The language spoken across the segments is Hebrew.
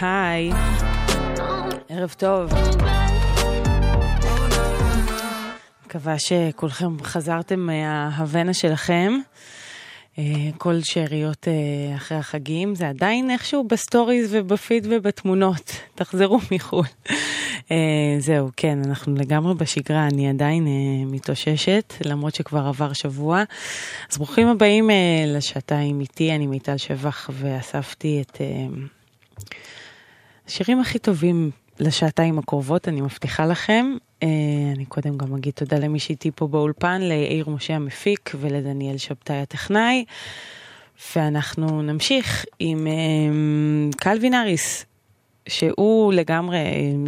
היי, ערב טוב. מקווה שכולכם חזרתם מההוואנה שלכם. אה, כל שאריות אה, אחרי החגים, זה עדיין איכשהו בסטוריז ובפיד ובתמונות. תחזרו מחו"ל. אה, זהו, כן, אנחנו לגמרי בשגרה, אני עדיין מתאוששת, למרות שכבר עבר שבוע. אז ברוכים הבאים לשעתיים איתי, אני מיטל שבח ואספתי את... השירים הכי טובים לשעתיים הקרובות, אני מבטיחה לכם. אה, אני קודם גם אגיד תודה למי שאיתי פה באולפן, ליאיר משה המפיק ולדניאל שבתאי הטכנאי. ואנחנו נמשיך עם אה, קלווין אריס, שהוא לגמרי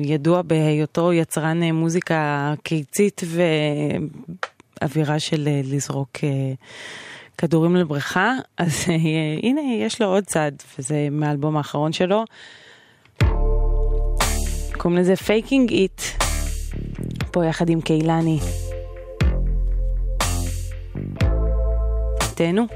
ידוע בהיותו יצרן אה, מוזיקה קיצית ואווירה של לזרוק כדורים לבריכה, אז הנה יש לו עוד צד, וזה מהאלבום האחרון שלו. קוראים לזה Faking It, פה יחד עם קהילני. תהנו.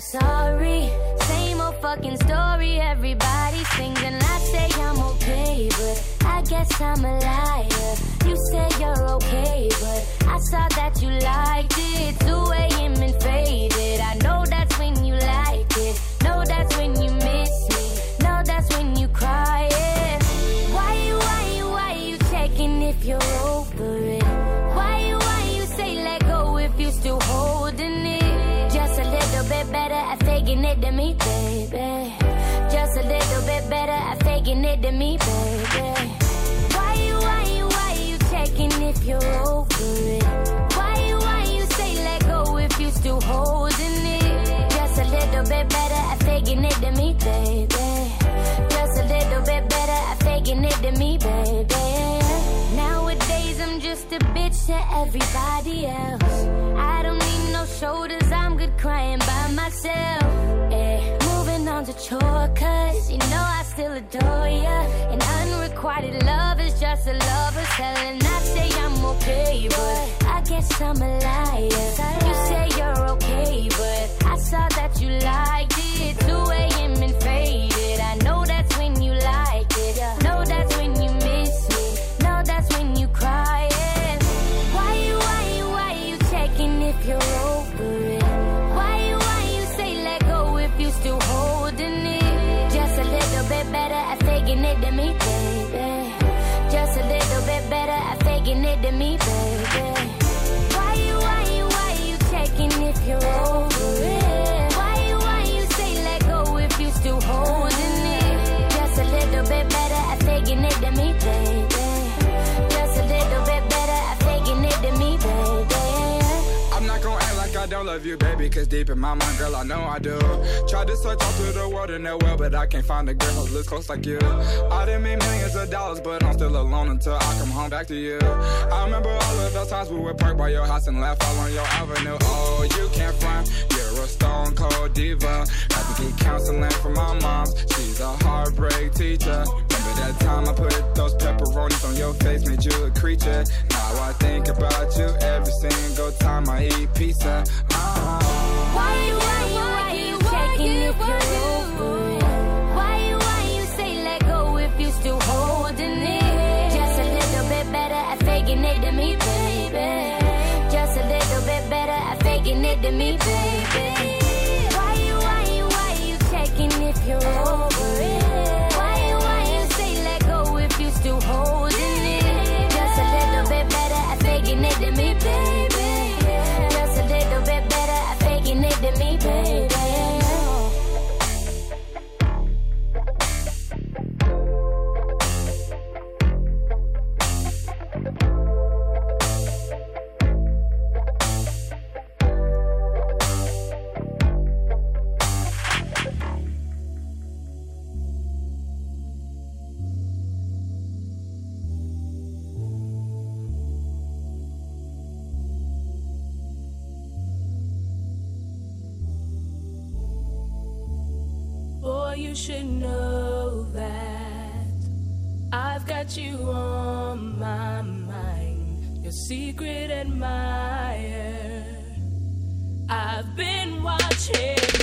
sorry. Fucking story, everybody sings and I say I'm okay, but I guess I'm a liar. You said you're okay, but I saw that you liked it. 2 a.m. and faded. I know that's when you like it. Know that's when you faking it than me, baby. Just a little bit better at faking it than me, baby. Why you, why you, why you checking if you're over it? Why you, why you say let go if you still holding it? Just a little bit better at faking it than me, baby. Just a little bit better at faking it than me, baby. Nowadays I'm just a bitch to everybody else. I don't shoulders, I'm good crying by myself. Eh, moving on to chore, cause you know I still adore ya. And unrequited love is just a lover's hell. And I say I'm okay, but I guess I'm a liar. You say you're okay, but I saw that you liked it. 2 a.m. love you, baby, cause deep in my mind, girl, I know I do. Tried to search all through the world in that well, but I can't find a girl who looks close like you. I done made millions of dollars, but I'm still alone until I come home back to you. I remember all of those times we would park by your house and laugh all on your avenue. Oh, you can't front, you're a stone cold diva. Had to get counseling from my mom, she's a heartbreak teacher. Remember that time I put those pepperonis on your face, made you a creature. Now I think about you every single time I eat pizza. Uh-huh. Why you, why you, why you checking if you're over it? Why you, why you say let go if you still holding it? Just a little bit better at faking it than me, baby. Just a little bit better at faking it than me, baby. Why you, why you, why you checking if you're over secret admirer. I've been watching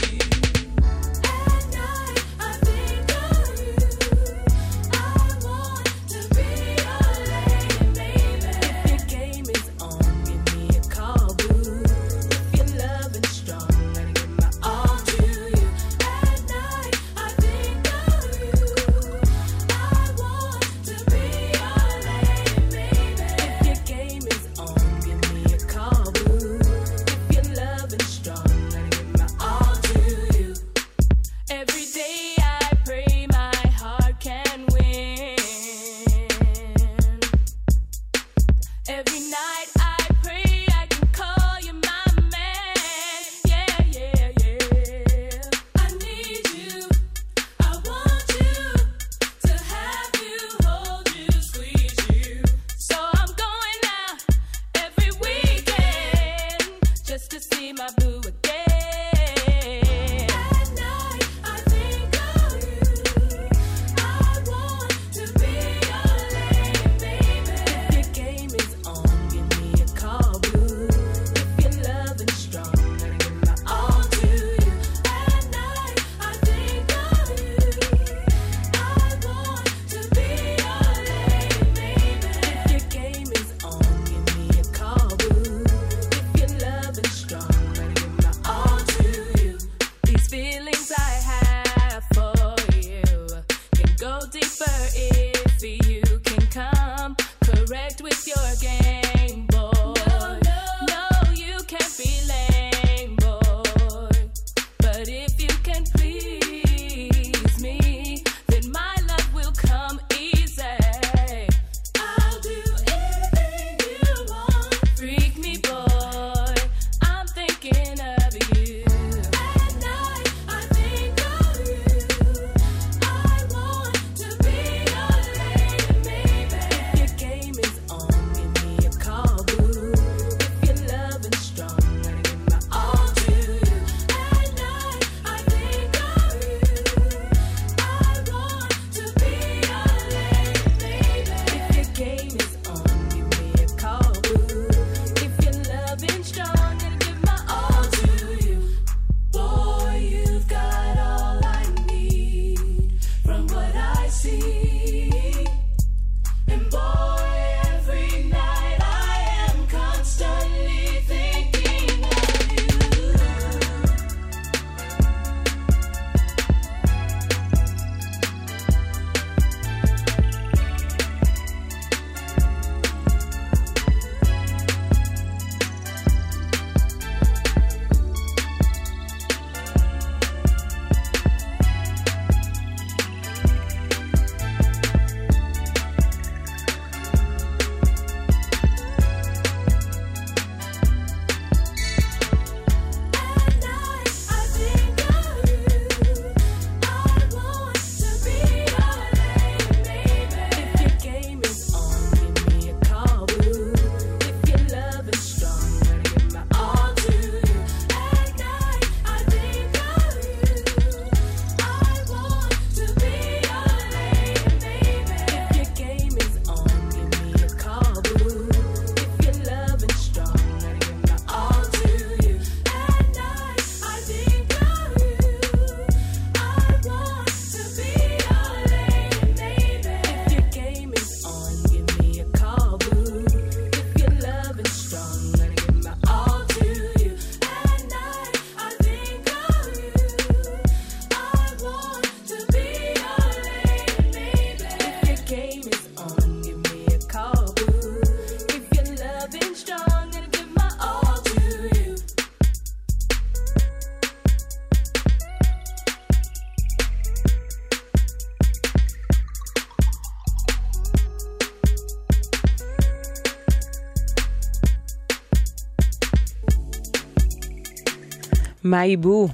Mambo.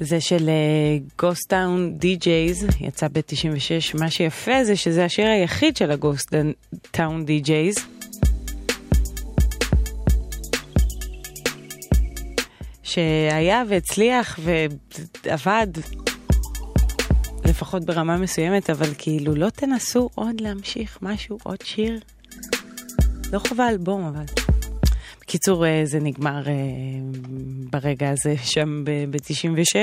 זה של Ghost Town DJ's, יצא ב-96. מה שיפה זה שזה השיר היחיד של ה Ghost Town DJ's. שהיה והצליח ועבד, לפחות ברמה מסוימת, אבל כאילו לא תנסו עוד להמשיך משהו, עוד שיר? לא חובה אלבום, אבל... בקיצור, אה, זה נגמר אה, ברגע הזה שם ב-96,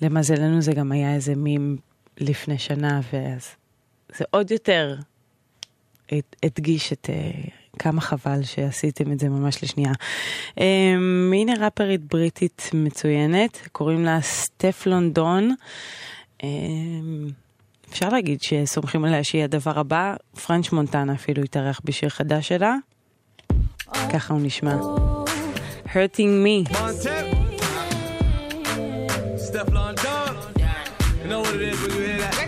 ולמזלנו זה גם היה איזה מים לפני שנה, ואז זה עוד יותר הדגיש את אה, כמה חבל שעשיתם את זה ממש לשנייה. הנה ראפרית בריטית מצוינת, קוראים לה סטף לונדון. אפשר להגיד שסומכים עליה שהיא הדבר הבא, פרנץ' מונטנה אפילו התארח בשיר חדש שלה. ככה הוא נשמע. hurting me. Steph London. You know what it is when you hear that?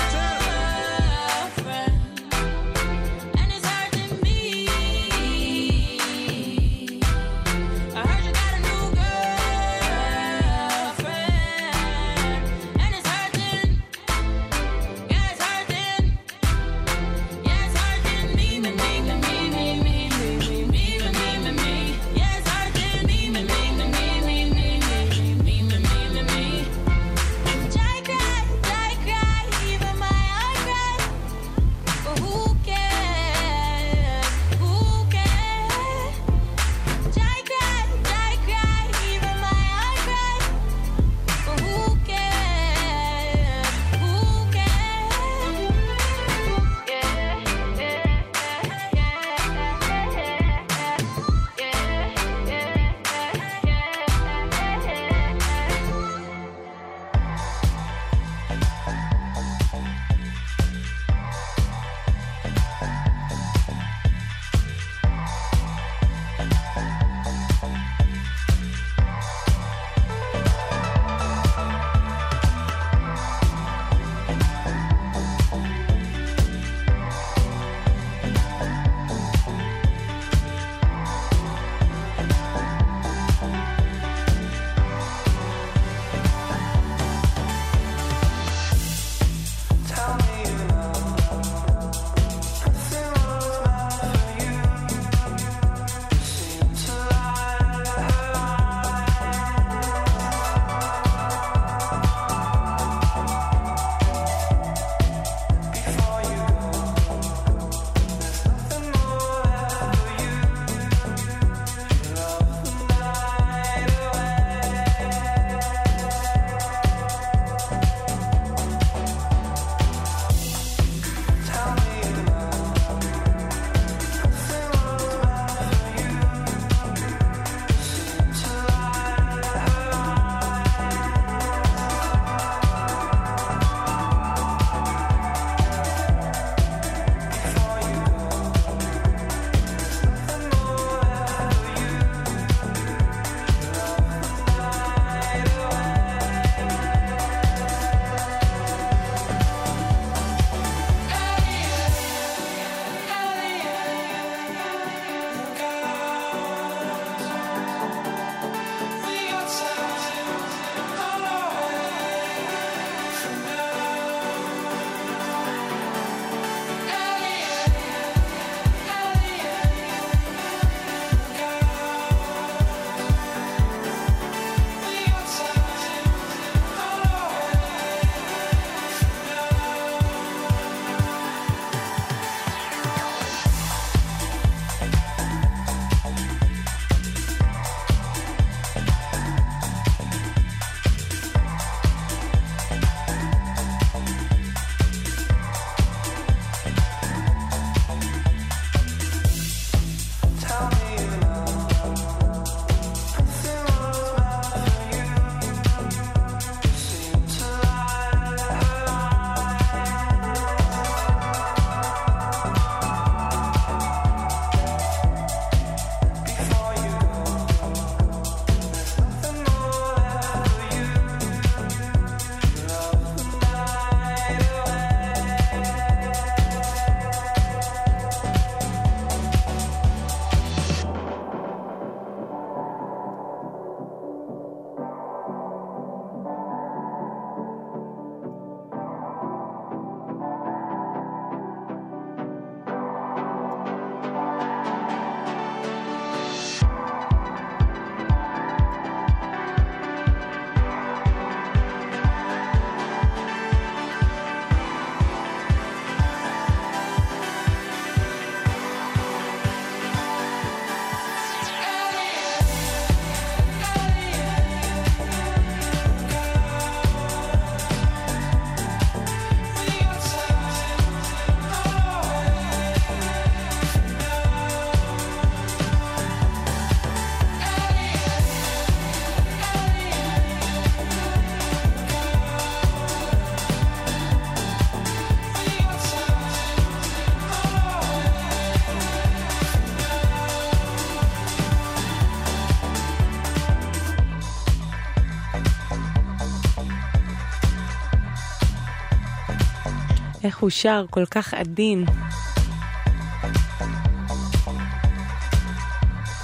איך הוא שר כל כך עדין.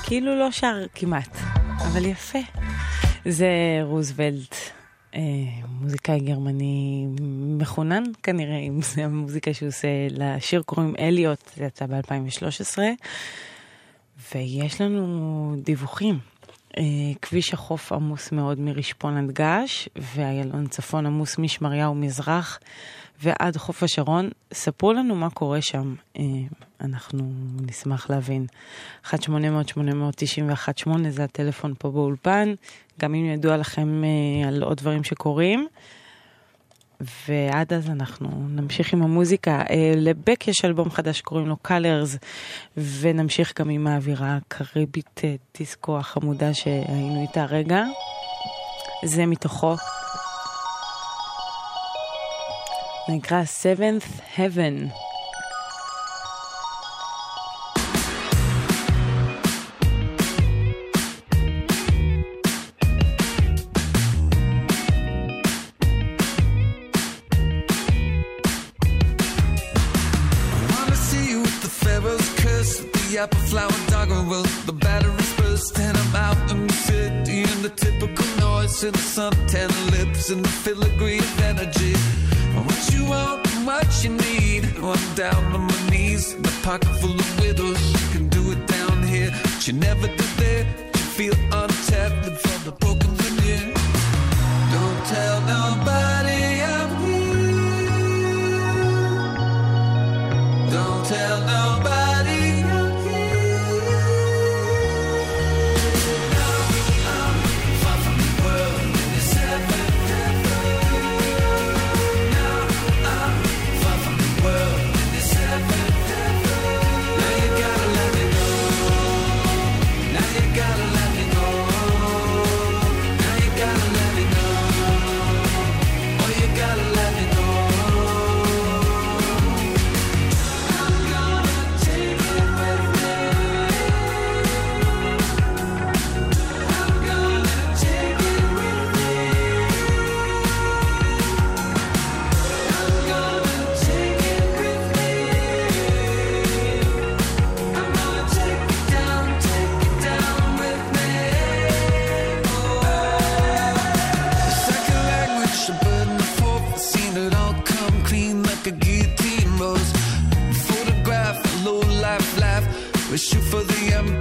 כאילו לא שר כמעט, אבל יפה. זה רוזוולט, אה, מוזיקאי גרמני מחונן כנראה, אם זה המוזיקה שהוא עושה לשיר קוראים אליוט, זה יצא ב-2013. ויש לנו דיווחים. אה, כביש החוף עמוס מאוד מרשפון עד געש, ואיילון צפון עמוס משמריהו מזרח ועד חוף השרון. ספרו לנו מה קורה שם, אה, אנחנו נשמח להבין. 1-800-891-8 זה הטלפון פה באולפן, גם אם ידוע לכם אה, על עוד דברים שקורים. ועד אז אנחנו נמשיך עם המוזיקה. אה, לבק יש אלבום חדש שקוראים לו Colors, ונמשיך גם עם האווירה הקריבית דיסקו החמודה שהיינו איתה רגע. זה מתוכו. נקרא Seventh Heaven. wanna see you with the Pharaoh's curse, the apple flower doggerel, the battery's burst, and I'm out in the city, and the typical noise, and the suntan lips, and the filigree of energy. What you need. I'm down on my knees, my pocket full of widows. You can do it down here, but you never did there. You feel untethered from the broken veneer. Don't tell nobody I'm here. Don't tell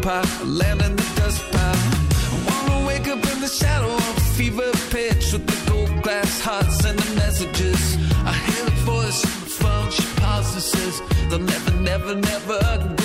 the empire, land in the dust pile. I wanna wake up in the shadow of a fever pitch with the gold glass hearts and the messages. I hear a voice on the phone, she pauses says, They'll never, never, never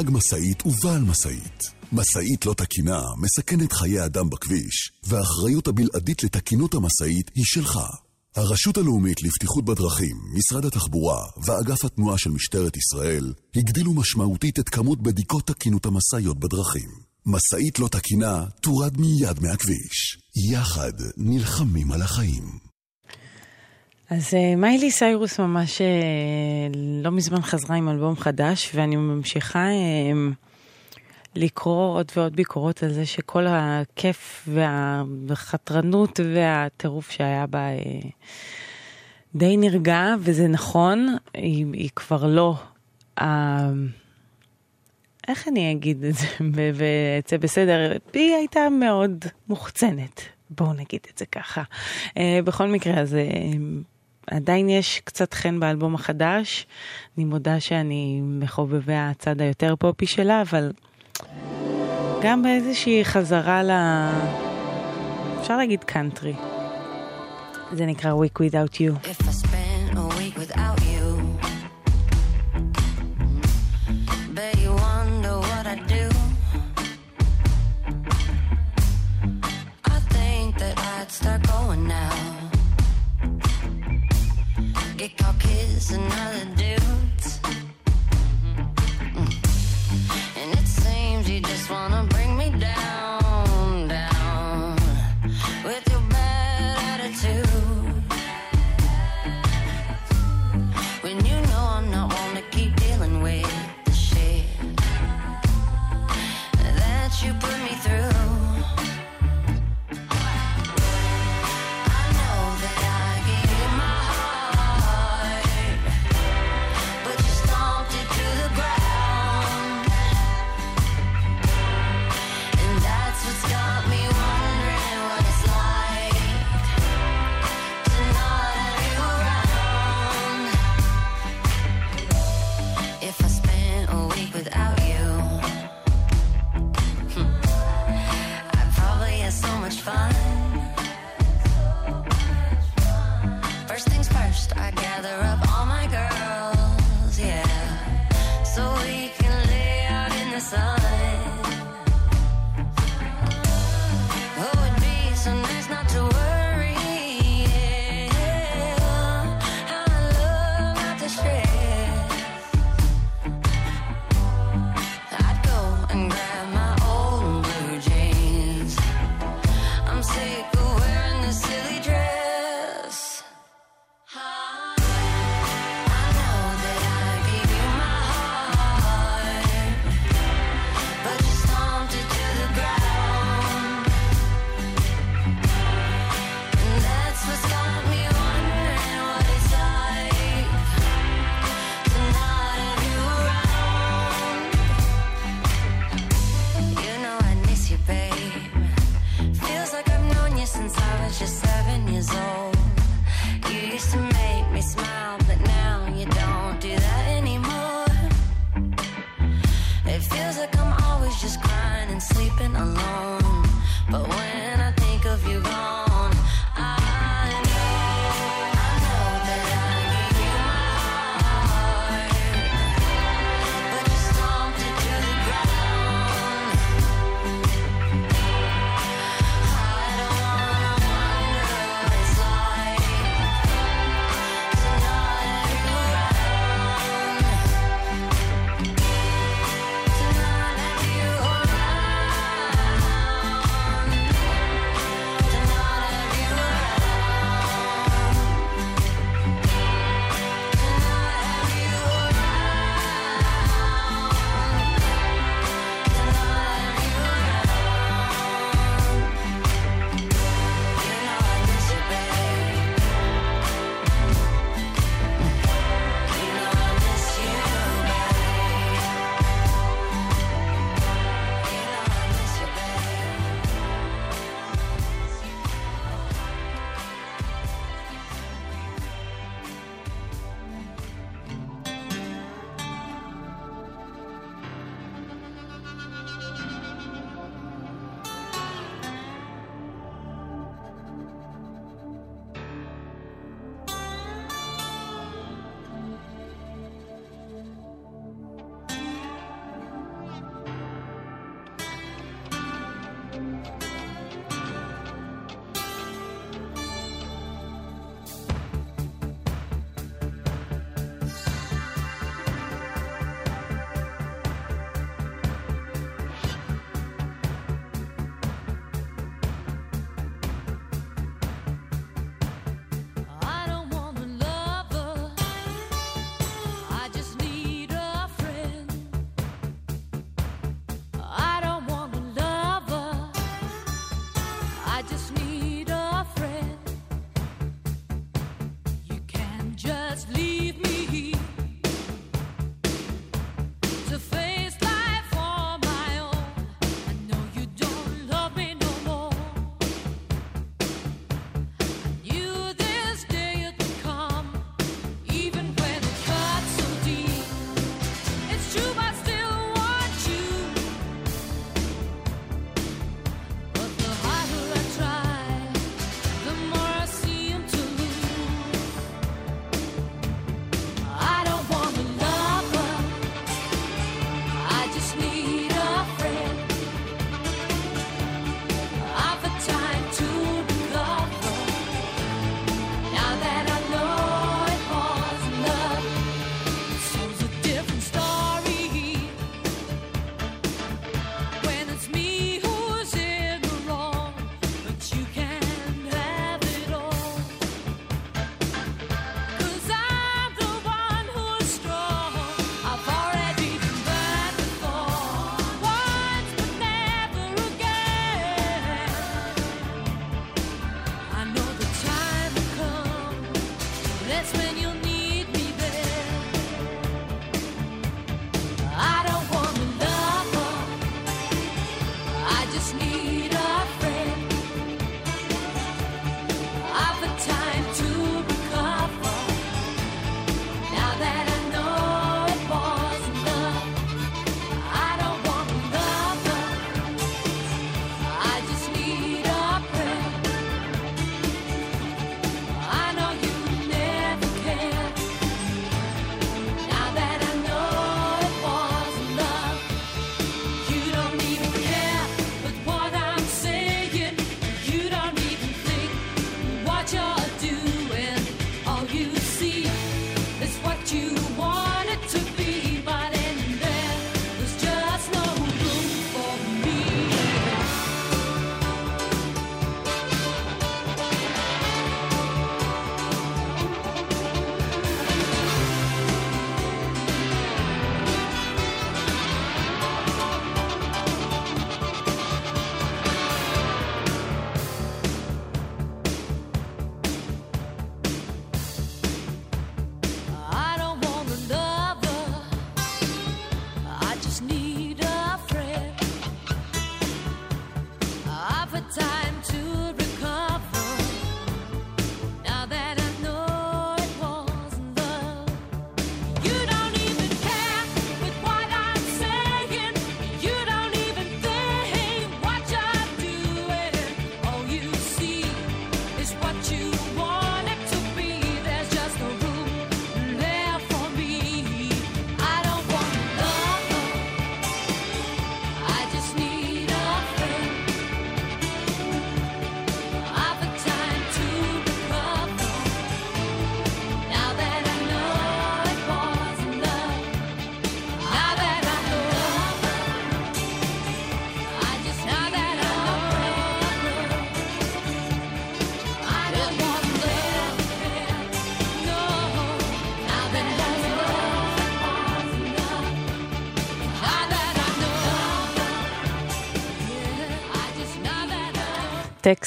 נהג משאית ובעל משאית. משאית לא תקינה מסכנת חיי אדם בכביש, והאחריות הבלעדית לתקינות המשאית היא שלך. הרשות הלאומית לבטיחות בדרכים, משרד התחבורה ואגף התנועה של משטרת ישראל הגדילו משמעותית את כמות בדיקות תקינות המשאיות בדרכים. משאית לא תקינה תורד מיד מהכביש. יחד נלחמים על החיים. אז אה, מיילי סיירוס ממש אה, לא מזמן חזרה עם אלבום חדש, ואני ממשיכה אה, לקרוא עוד ועוד ביקורות על זה שכל הכיף והחתרנות והטירוף שהיה בה די נרגע, וזה נכון, היא, היא כבר לא... איך אני אגיד את זה ויצא בסדר? היא הייתה מאוד מוחצנת, בואו נגיד את זה ככה. בכל מקרה, אז עדיין יש קצת חן באלבום החדש. אני מודה שאני מחובבי הצד היותר פופי שלה, אבל גם באיזושהי חזרה ל... אפשר להגיד קאנטרי. זה נקרא Week Without You. If I spend a week without you, another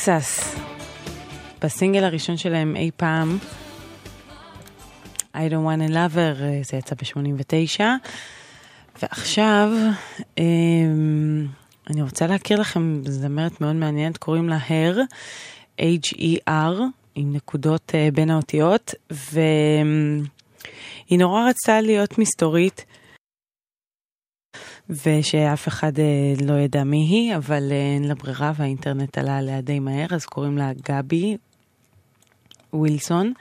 טקסס, בסינגל הראשון שלהם אי פעם, I don't want a lover, אה, זה יצא ב-89, ועכשיו אמ, אני רוצה להכיר לכם זמרת מאוד מעניינת, קוראים לה הר, H-E-R, עם נקודות uh, בין האותיות, והיא נורא רצתה להיות מסתורית. ושאף אחד אה, לא ידע מי היא, אבל אה, אין לה ברירה והאינטרנט עלה עליה די מהר, אז קוראים לה גבי ווילסון,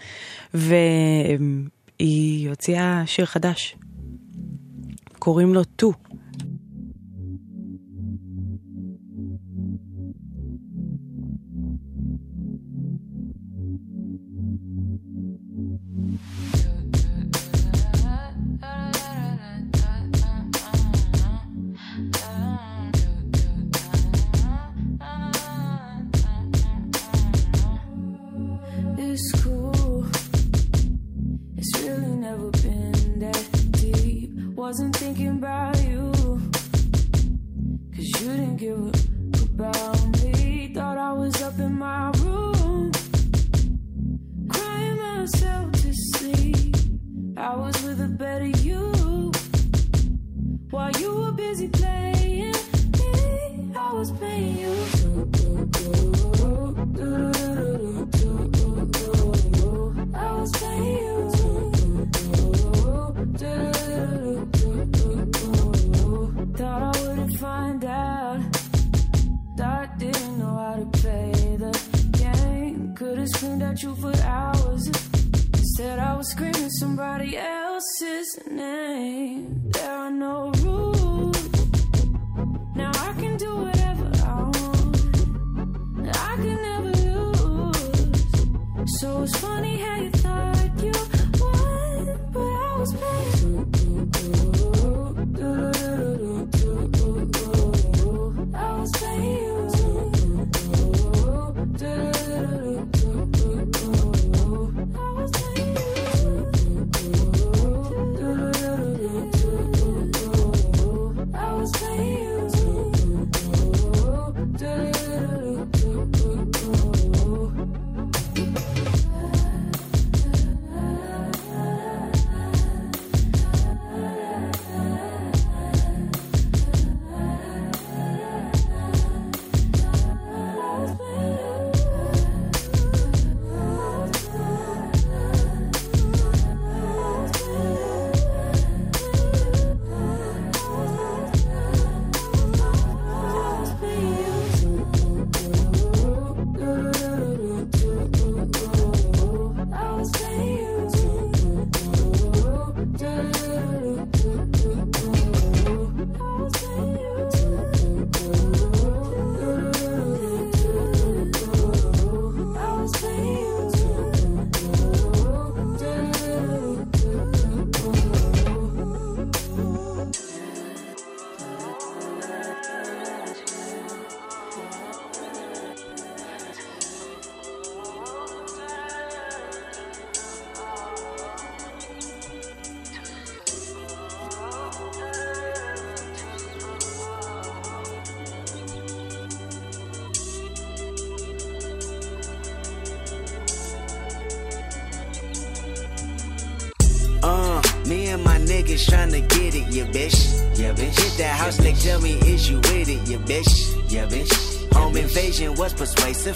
והיא הוציאה שיר חדש, קוראים לו טו. wasn't thinking about you. Cause you didn't give a about me. Thought I was up in my room, crying myself to sleep. I was with a better you while you were busy playing me. I was playing you. I was playing you. Thought I wouldn't find out. Thought didn't know how to play the game. Could've screamed at you for hours. Instead, I was screaming somebody else's name. There are no rules. Now I can do whatever I want. I can never lose. So it's funny how you thought you won, but I was playing.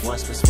What's was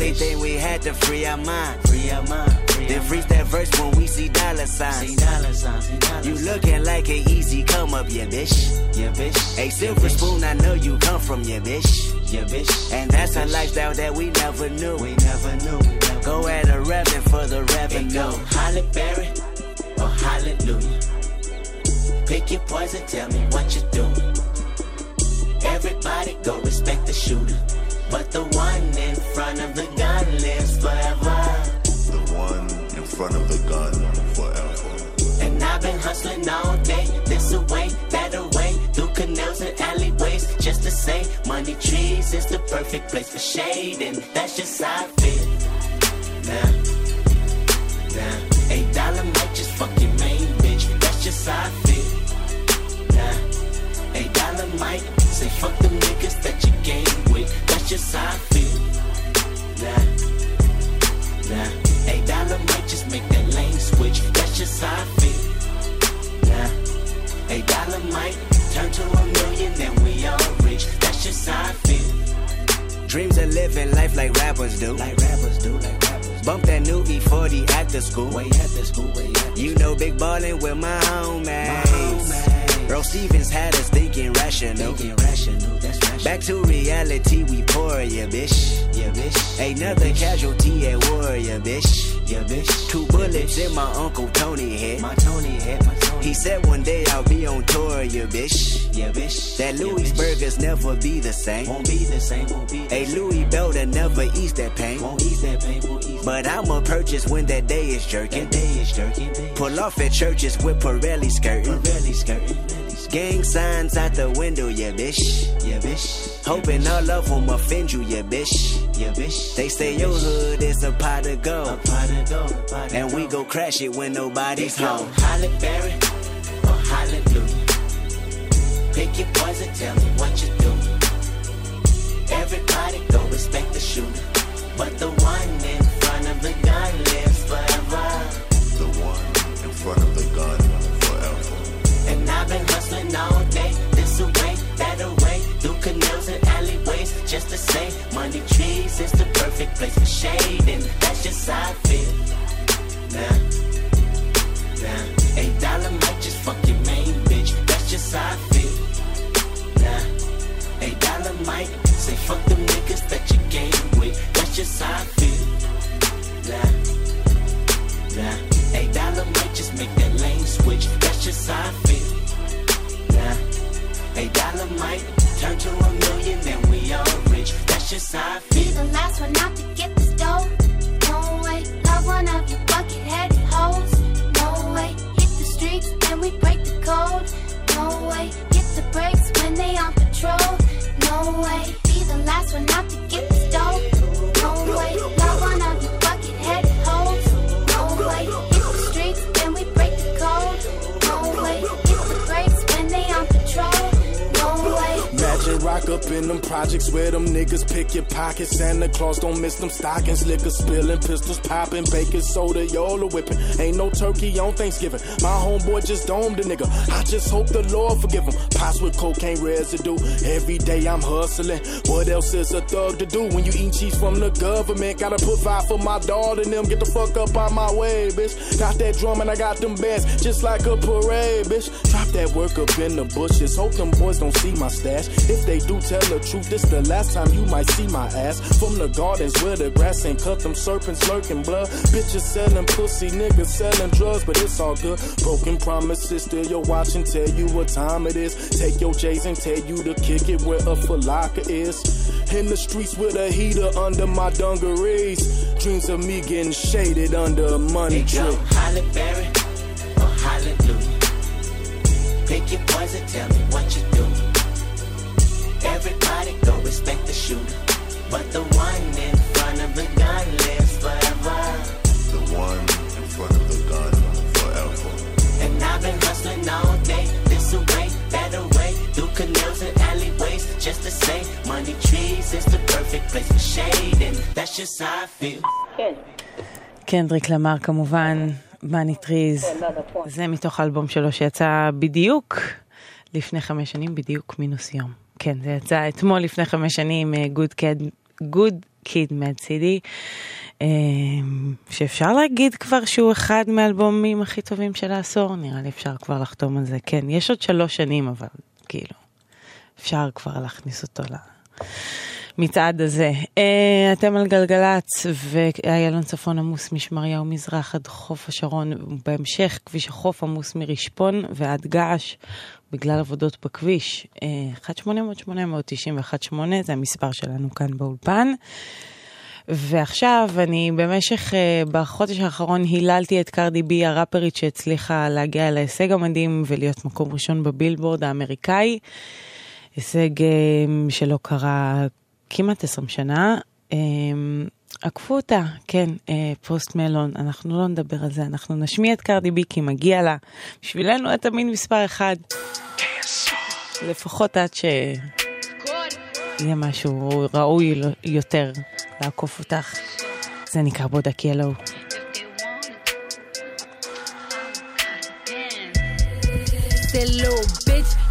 only thing we had to free our mind. Free our mind. Then freeze that verse when we see dollar signs. See dollar signs. See dollar you looking like an easy come up, yeah, bitch. Yeah, bitch. A silver spoon, I know you come from, yeah, bitch. Yeah, bitch. And that's a lifestyle that we never knew. We never knew. We never go at a revenue for the revenue. Go Holly Berry or Hallelujah. Pick your poison, tell me what you doing. Everybody go respect the shooter. But the one in front of the gun lives forever. The one in front of the gun forever. And I've been hustling all day, this away, that away, through canals and alleyways, just to say, money trees is the perfect place for shade, and that's just how I feel. Now, now, eight dollar might just fuck your main bitch, that's just how I feel. Now, eight dollar might say fuck them niggas that you game with, that's just how I feel. Switch, that's just how I feel. Nah, eight dollar might turn to a million, then we all rich, that's just how I feel. Dreams of living life like rappers do. Like rappers do, like rappers. Bump that new E40 after school. Way after school, way after You know, big ballin' with my homies. Earl Stevens had us thinking rational. Thinking rational, that's rational. Back to reality, we pour, yeah, bitch. Yeah, bitch. Another casualty at war, yeah, bitch. Yeah, bitch. Two bullets in my Uncle Tony head. My Tony head, my Tony He said one day I'll be on tour, yeah, bitch. Yeah, bitch. That Louis burgers never be the same. Won't be the same, won't be the A Louis Belder never ease that pain. Won't ease that pain, won't ease But I'ma purchase when that day is jerking. That day is jerking. Pull off at churches with Pirelli skirting. Pirelli skirting. Gang signs out the window, yeah, bitch. Yeah, bitch. Hoping all of them offend you, yeah, bitch. Yeah, bitch. They say your hood is a pot of gold. A pot of gold. And we go crash it when nobody's home. Holly Berry or Hallelujah. Pick your poison, tell me what you do. Everybody go respect the shooter. But the one perfect place for shade, and that's just how I feel. Now, now, eight dollar might just fuck your main bitch. That's just how I feel. Nah, eight dollar might say fuck them niggas that you game with. That's just how I feel. Nah, nah, eight dollar might just make that lane switch. That's just how I feel. Dollar might turn to a million, then we all rich. That's just how I Be the last one out to get this dough. No way, love one of you bucket headed hoes. No way, hit the streets and we break the code. No way, hit the brakes when they on patrol. No way, be the last one out to get this dough. No way, rock up in them projects where them niggas pick your pockets. Santa Claus don't miss them stockings. Liquor spilling, pistols popping, baking soda, y'all whipping. Ain't no turkey on Thanksgiving. My homeboy just domed a nigga. I just hope the Lord forgive him. Pots with cocaine residue. Every day I'm hustling. What else is a thug to do when you eat cheese from the government? Gotta provide for my daughter and them. Get the fuck up out my way, bitch. Got that drum and I got them bands just like a parade, bitch. Drop that work up in the bushes. Hope them boys don't see my stash. If they do tell the truth, this the last time you might see my ass. From the gardens where the grass ain't cut, them serpents lurking blood. Bitches selling pussy, niggas selling drugs, but it's all good. Broken promises, still your watch and tell you what time it is. Take your J's and tell you to kick it where a falaka is. In the streets with a heater under my dungarees. Dreams of me getting shaded under a money tree. Halle Berry or Hallelujah. Pick your poison, tell me what you do. Everybody go respect the shooter, but the one in front of the gun lives forever. The one in front of the gun forever. And I've been hustling all day, this away, that away, through canals and alleyways, just to say, money trees is the perfect place for shade, and that's just how I feel. קנדריק למר כמובן, Money Trees, זה מתוך האלבום שלו שיצא בדיוק לפני חמש שנים, בדיוק מינוס יום. כן, זה יצא אתמול לפני חמש שנים, good kid, good kid, m.A.A.d city, שאפשר להגיד כבר שהוא אחד מהאלבומים הכי טובים של העשור, נראה לי אפשר כבר לחתום על זה, כן, יש עוד שלוש שנים אבל, כאילו, אפשר כבר להכניס אותו ל... מצעד הזה. Uh, אתם על גלגלצ ואיילון צפון עמוס משמריהו מזרח עד חוף השרון, בהמשך כביש החוף עמוס מרשפון ועד געש בגלל עבודות בכביש. Uh, 1-800-891-8 זה המספר שלנו כאן באולפן. ועכשיו אני במשך, uh, בחודש האחרון היללתי את קרדי בי, הראפרית שהצליחה להגיע להישג המדהים ולהיות מקום ראשון בבילבורד האמריקאי. הישג שלא קרה כמעט 20 שנה. Um, עקפו אותה, כן, uh, פוסט מלון, אנחנו לא נדבר על זה, אנחנו נשמיע את קרדי בי כי מגיע לה. בשבילנו את המין מספר אחד. לפחות עד שיהיה משהו ראוי יותר לעקוף אותך. זה נקרא בודק ילו. That little bitch,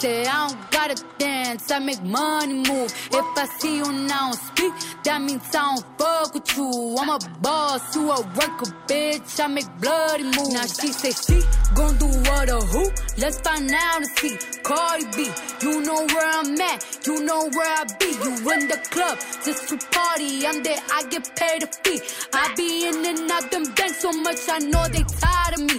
Say I don't gotta dance, I make money move. If I see you now speak, that means I don't fuck with you. I'm a boss, you a worker, bitch. I make bloody moves. Now she say she gon' do what or who? Let's find out and see. Cardi B, you know where I'm at, you know where I be. You in the club just to party. I'm there, I get paid a fee. I be in and out them banks so much, I know they tired of me.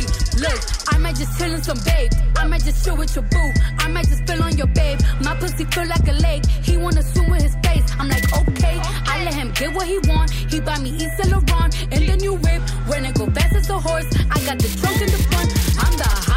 Look, I might just chill in some babe. I might just chill with your boo. I might just spill on your babe. My pussy feel like a lake. He wanna swim with his face. I'm like, okay. I let him get what he want. He buy me East Laurent and the new whip. When it go fast as a horse, I got the trunk in the front.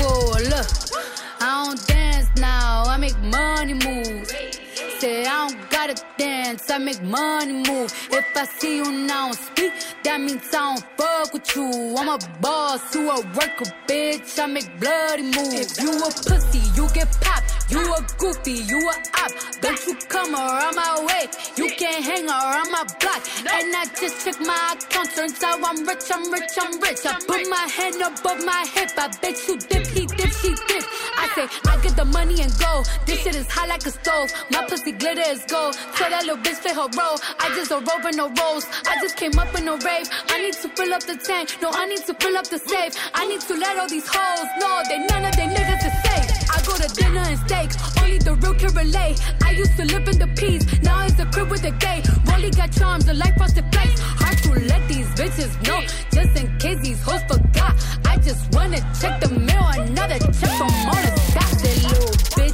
Look, I don't dance now, I make money moves. I don't gotta dance, I make money move. If I see you now speak, that means I don't fuck with you. I'm a boss, you a worker, bitch. I make bloody moves. If you a pussy, you get popped. You a goofy, you a op. Don't you come around my way. You can't hang around my block. And I just check my account. Turns out I'm rich, I'm rich, I'm rich. I put my hand above my hip. I bet you dip, he dip, she dip. I say, I get the money and go. This shit is hot like a stove. My pussy glitter is gold. Tell that little bitch play her role. I just a rope and no rolls. I just came up in a rave. I need to fill up the tank. No, I need to fill up the safe. I need to let all these hoes know that none of they niggas is safe. I go to dinner and steak. Only the real can relate. I used to live in the peace. Now it's a crib with a gay. Rolly got charms, the life frosted flakes. Hard to let these bitches know. Just in case these hoes forgot. I just wanna check the mail. Another check from the dots. That little bitch,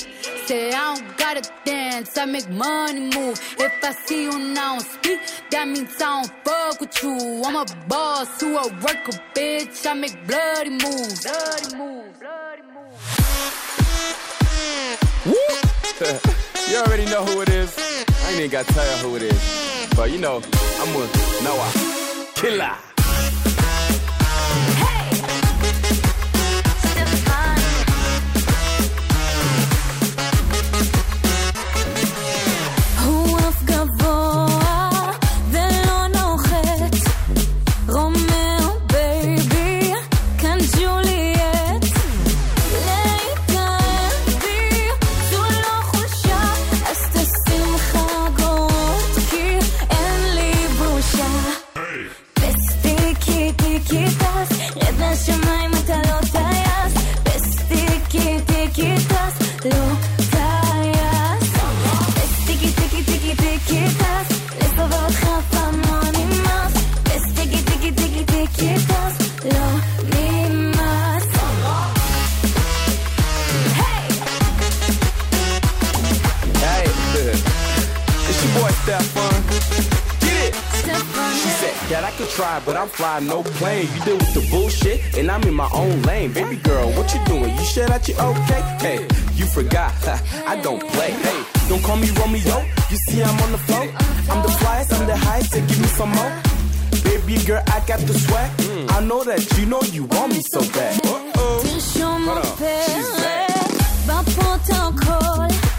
Say I don't gotta dance, I make money move. If I see you now speak, that means I don't fuck with you. I'm a boss, you a worker, bitch. I make bloody moves. Bloody moves. you already know who it is. I ain't even gotta tell you who it is. But you know, I'm with Noah. Killer. that I could try, but I'm flying no plane. You deal with the bullshit, and I'm in my own lane. Baby girl, what you doing? You sure that you okay? Hey, you forgot, I don't play. Hey, don't call me Romeo. You see, I'm on the floor. I'm the flyest, I'm the highest, and give me some more. Baby girl, I got the swag. I know that you know you want me so bad. Uh oh. She's back.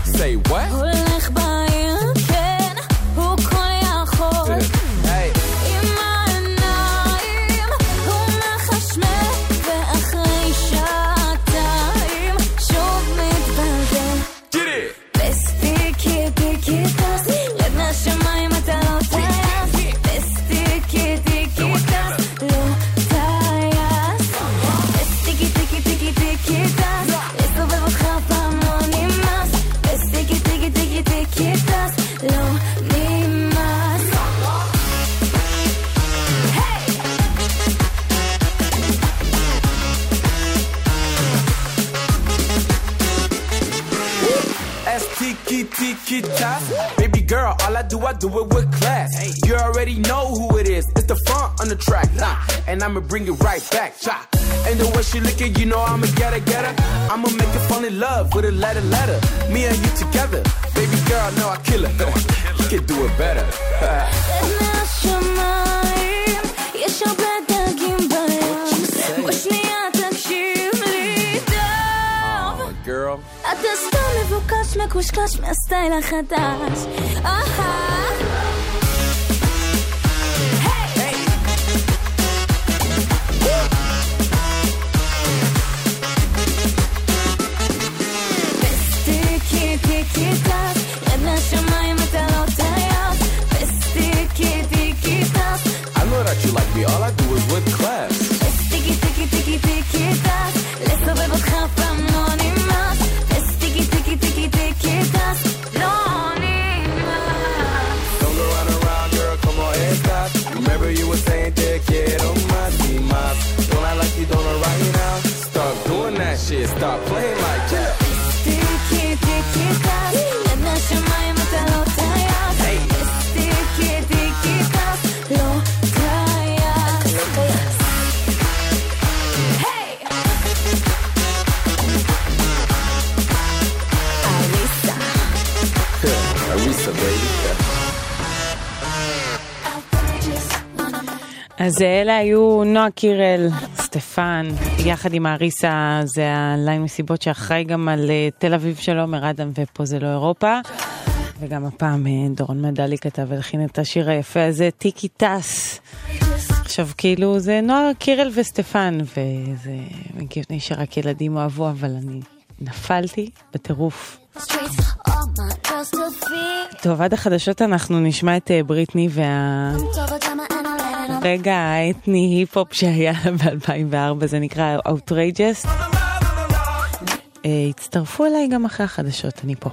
Say what? Do, I do it with class. Hey. You already know who it is. It's the front on the track. Nah. And I'ma bring it right back. Cha. And the way she looking, you know I'ma get her, get her. I'ma make her fall in love with a letter, letter. Me and you together. Baby girl, no, I kill her. You can do it better. Наш girl. At this מבוקש מקושקש מהסטייל החדש. אהה אז אלה היו נועה קירל, סטפן, יחד עם אריסה, זה הליין מסיבות שאחראי גם על אה, תל אביב של עומר אדם ופה זה לא אירופה. וגם הפעם אה, דורון מדלי כתב והלחין את השיר היפה הזה, טיקי טס. עכשיו כאילו זה נועה קירל וסטפן, וזה מגיוני שרק ילדים אוהבו, אבל אני נפלתי בטירוף. טוב, עד החדשות אנחנו נשמע את אה, בריטני וה... הרגע האתני היפ-הופ שהיה ב-2004, זה נקרא Outrageous. אה, הצטרפו אליי גם אחרי החדשות, אני פה.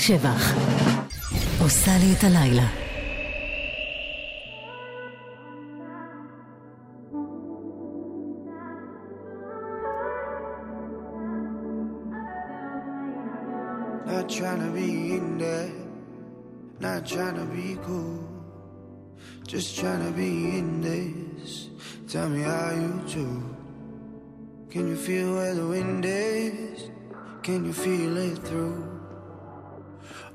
שבח. עושה לי את הלילה. Not trying to be in there, not trying to be cool, just trying to be in this. Tell me how you do. Can you feel where the wind is? Can you feel it through?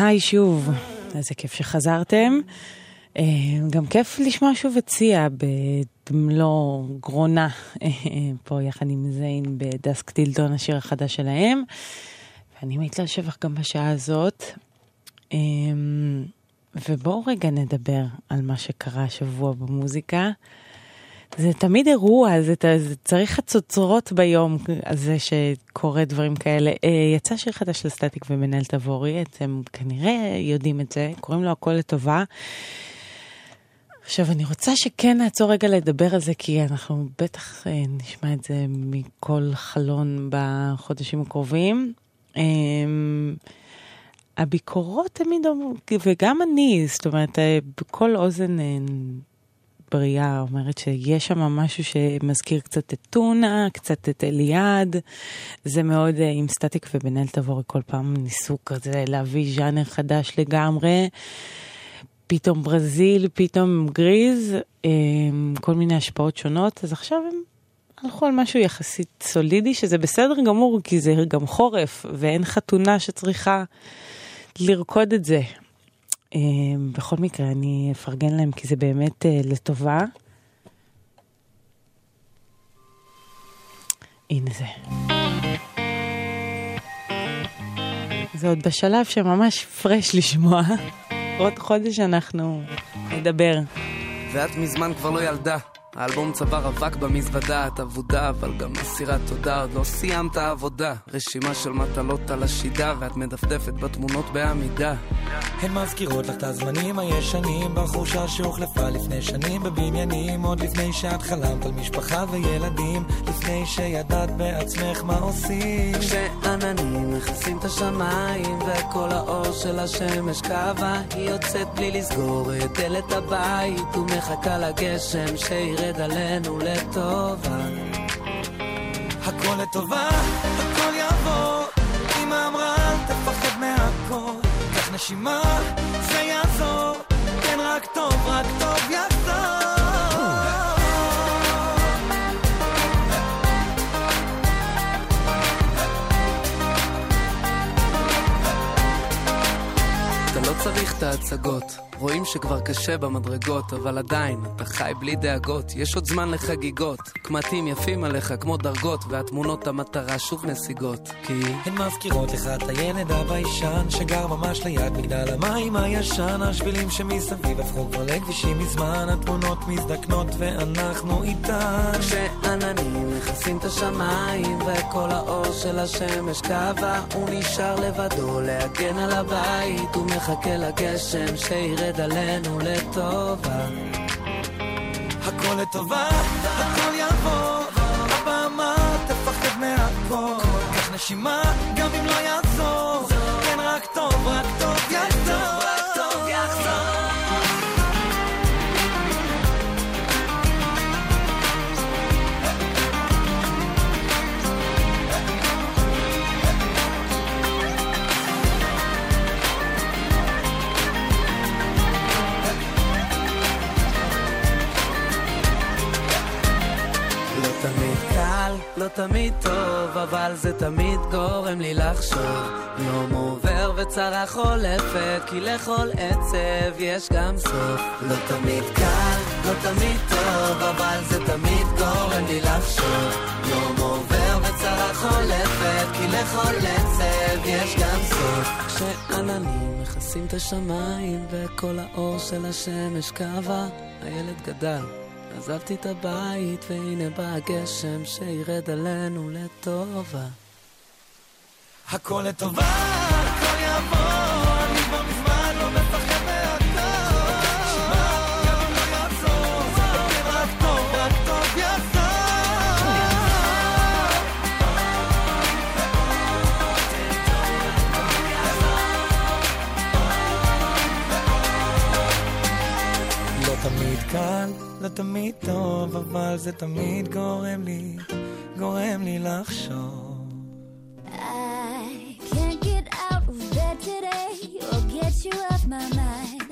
היי שוב, איזה כיף שחזרתם. אה, גם כיף לשמוע שוב את סיה במלוא גרונה, אה, פה יחד עם זיין בדסק טילדון, השיר החדש שלהם. ואני מיטל שבח גם בשעה הזאת. אה, ובואו רגע נדבר על מה שקרה השבוע במוזיקה. זה תמיד אירוע, זה, זה צריך חצוצרות ביום הזה שקורה דברים כאלה. Uh, יצא שיר חדש של סטטיק ומנהל תבורי, אתם כנראה יודעים את זה, קוראים לו הכל לטובה. עכשיו, אני רוצה שכן נעצור רגע לדבר על זה, כי אנחנו בטח uh, נשמע את זה מכל חלון בחודשים הקרובים. Um, הביקורות תמיד וגם אני, זאת אומרת, בכל אוזן בריאה אומרת שיש שם משהו שמזכיר קצת את טונה, קצת את אליעד. זה מאוד עם סטטיק ובן-אל תבורי כל פעם ניסו כזה להביא ז'אנר חדש לגמרי. פתאום ברזיל, פתאום גריז, כל מיני השפעות שונות, אז עכשיו הם הלכו על משהו יחסית סולידי, שזה בסדר גמור, כי זה גם חורף, ואין חתונה שצריכה לרקוד את זה. Uh, בכל מקרה, אני אפרגן להם כי זה באמת uh, לטובה. הנה זה. זה עוד בשלב שממש פרש לשמוע. עוד חודש אנחנו נדבר. ואת מזמן כבר לא ילדה. האלבום צוואר אבק במזוודה, את אבודה, אבל גם מסירת תודה, עוד לא סיימת עבודה. רשימה של מטלות על השידה, ואת מדפדפת בתמונות בעמידה. הן מזכירות לך את הזמנים הישנים, בחורשה שהוחלפה לפני שנים בבניינים, עוד לפני שאת חלמת על משפחה וילדים, לפני שידעת בעצמך מה עושים. כשעננים מכסים את השמיים, וכל האור של השמש קבע, היא יוצאת בלי לסגור את דלת הבית, ומחכה לגשם שירד. ירד עלינו לטובה. הכל לטובה, הכל יעבור. אמא אמרה, אל תפחד מהכל. קח נשימה, זה יעזור. כן, רק טוב, רק טוב יחזור. לא צריך את ההצגות, רואים שכבר קשה במדרגות, אבל עדיין, אתה חי בלי דאגות, יש עוד זמן לחגיגות. קמטים יפים עליך כמו דרגות, והתמונות המטרה שוב נסיגות, כי... הן מזכירות לך את הילד הביישן, שגר ממש ליד מגדל המים הישן, השבילים שמסביב הפכו כבר לכבישים מזמן, התמונות מזדקנות ואנחנו איתן. כשעננים מכסים את השמיים, וכל האור של השמש קבע, הוא נשאר לבדו להגן על הבית, הוא מחכה לגשם שירד עלינו לטובה. הכל לטובה, הכל יעבור. אבא אמר, תפחד מהכל. קח נשימה, גם אם לא יעזור. כן, רק טוב, רק טוב תמיד טוב, אבל זה תמיד גורם לי לחשוב. יום עובר וצרה חולפת, כי לכל עצב יש גם סוף. לא תמיד קל, לא תמיד טוב, אבל זה תמיד גורם לי לחשוב. יום עובר וצרה חולפת, כי לכל עצב יש גם סוף. כשעננים מכסים את השמיים, וכל האור של השמש קבע, הילד גדל. עזבתי את הבית והנה בא הגשם שירד עלינו לטובה. הכל לטובה, הכל יעבור לא תמיד טוב, אבל זה תמיד גורם לי, גורם לי לחשוב. I can't get out of bed today, or get you off my mind.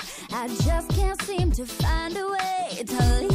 I just can't seem to find a way to leave.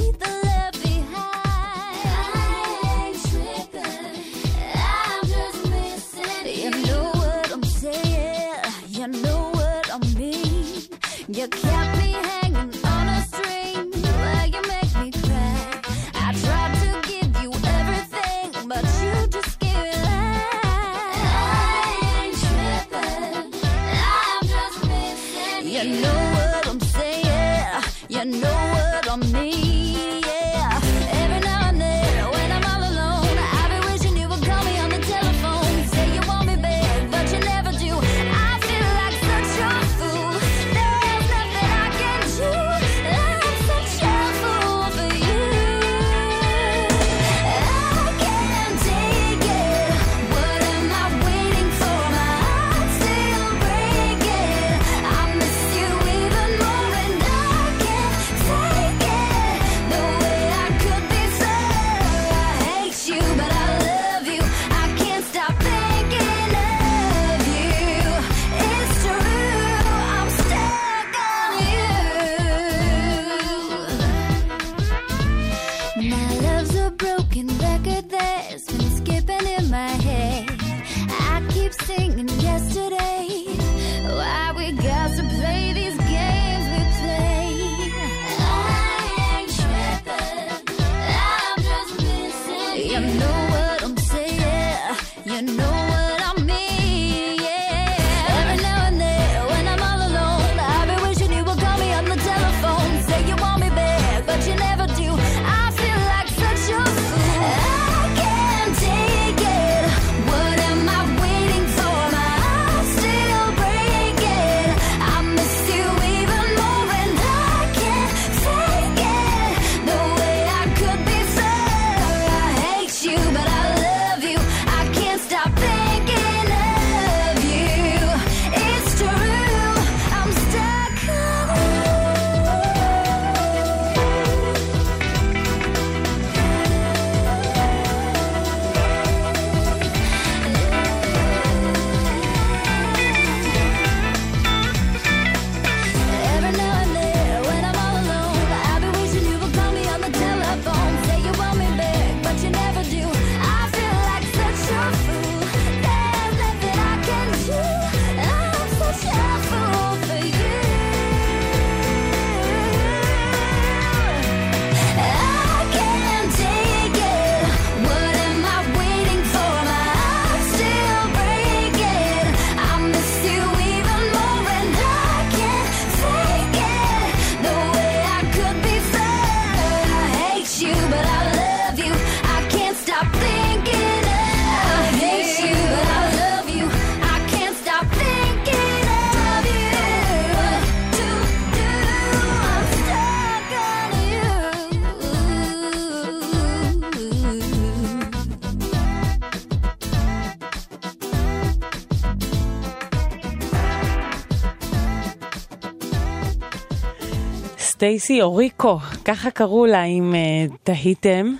סטייסי אוריקו, ככה קראו לה אם אה, אה, תהיתם.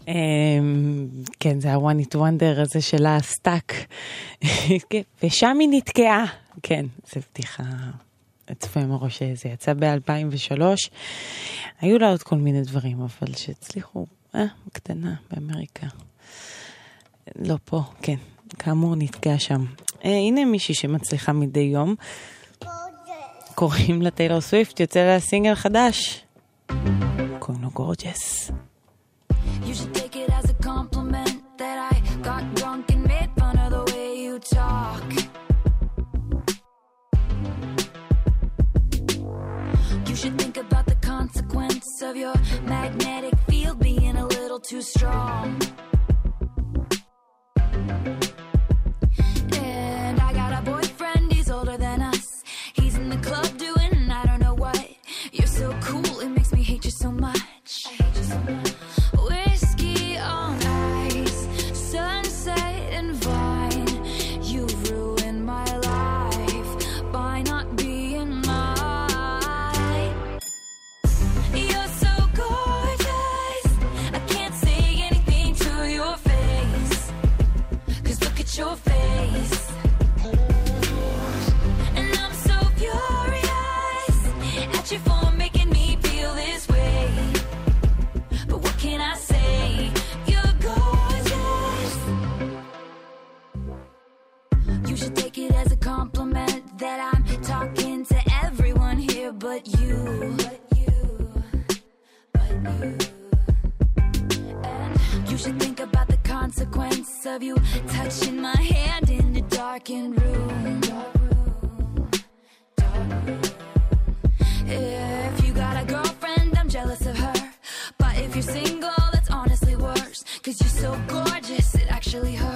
אמ, כן, זה ה-one hit wonder הזה שלה, Stuck. כן, ושם היא נתקעה. כן, זו בדיחה צפויה מראש, אה, זה יצא ב-2003. היו לה עוד כל מיני דברים, אבל שהצליחו, אה, קטנה, באמריקה. לא פה, כן. כאמור, נתקעה שם. אה, הנה מישהי שמצליחה מדי יום. קוראים לטיילור סוויפט, יוצא לה סינגל חדש. קוראים לו גורג'ס. You should take it as a compliment that I got drunk and made fun of the way you talk. You should think about the consequence of your magnetic field being a little too strong. of you touching my hand in the darkened room. If you got a girlfriend, I'm jealous of her. But if you're single, that's honestly worse. Cause you're so gorgeous, it actually hurts.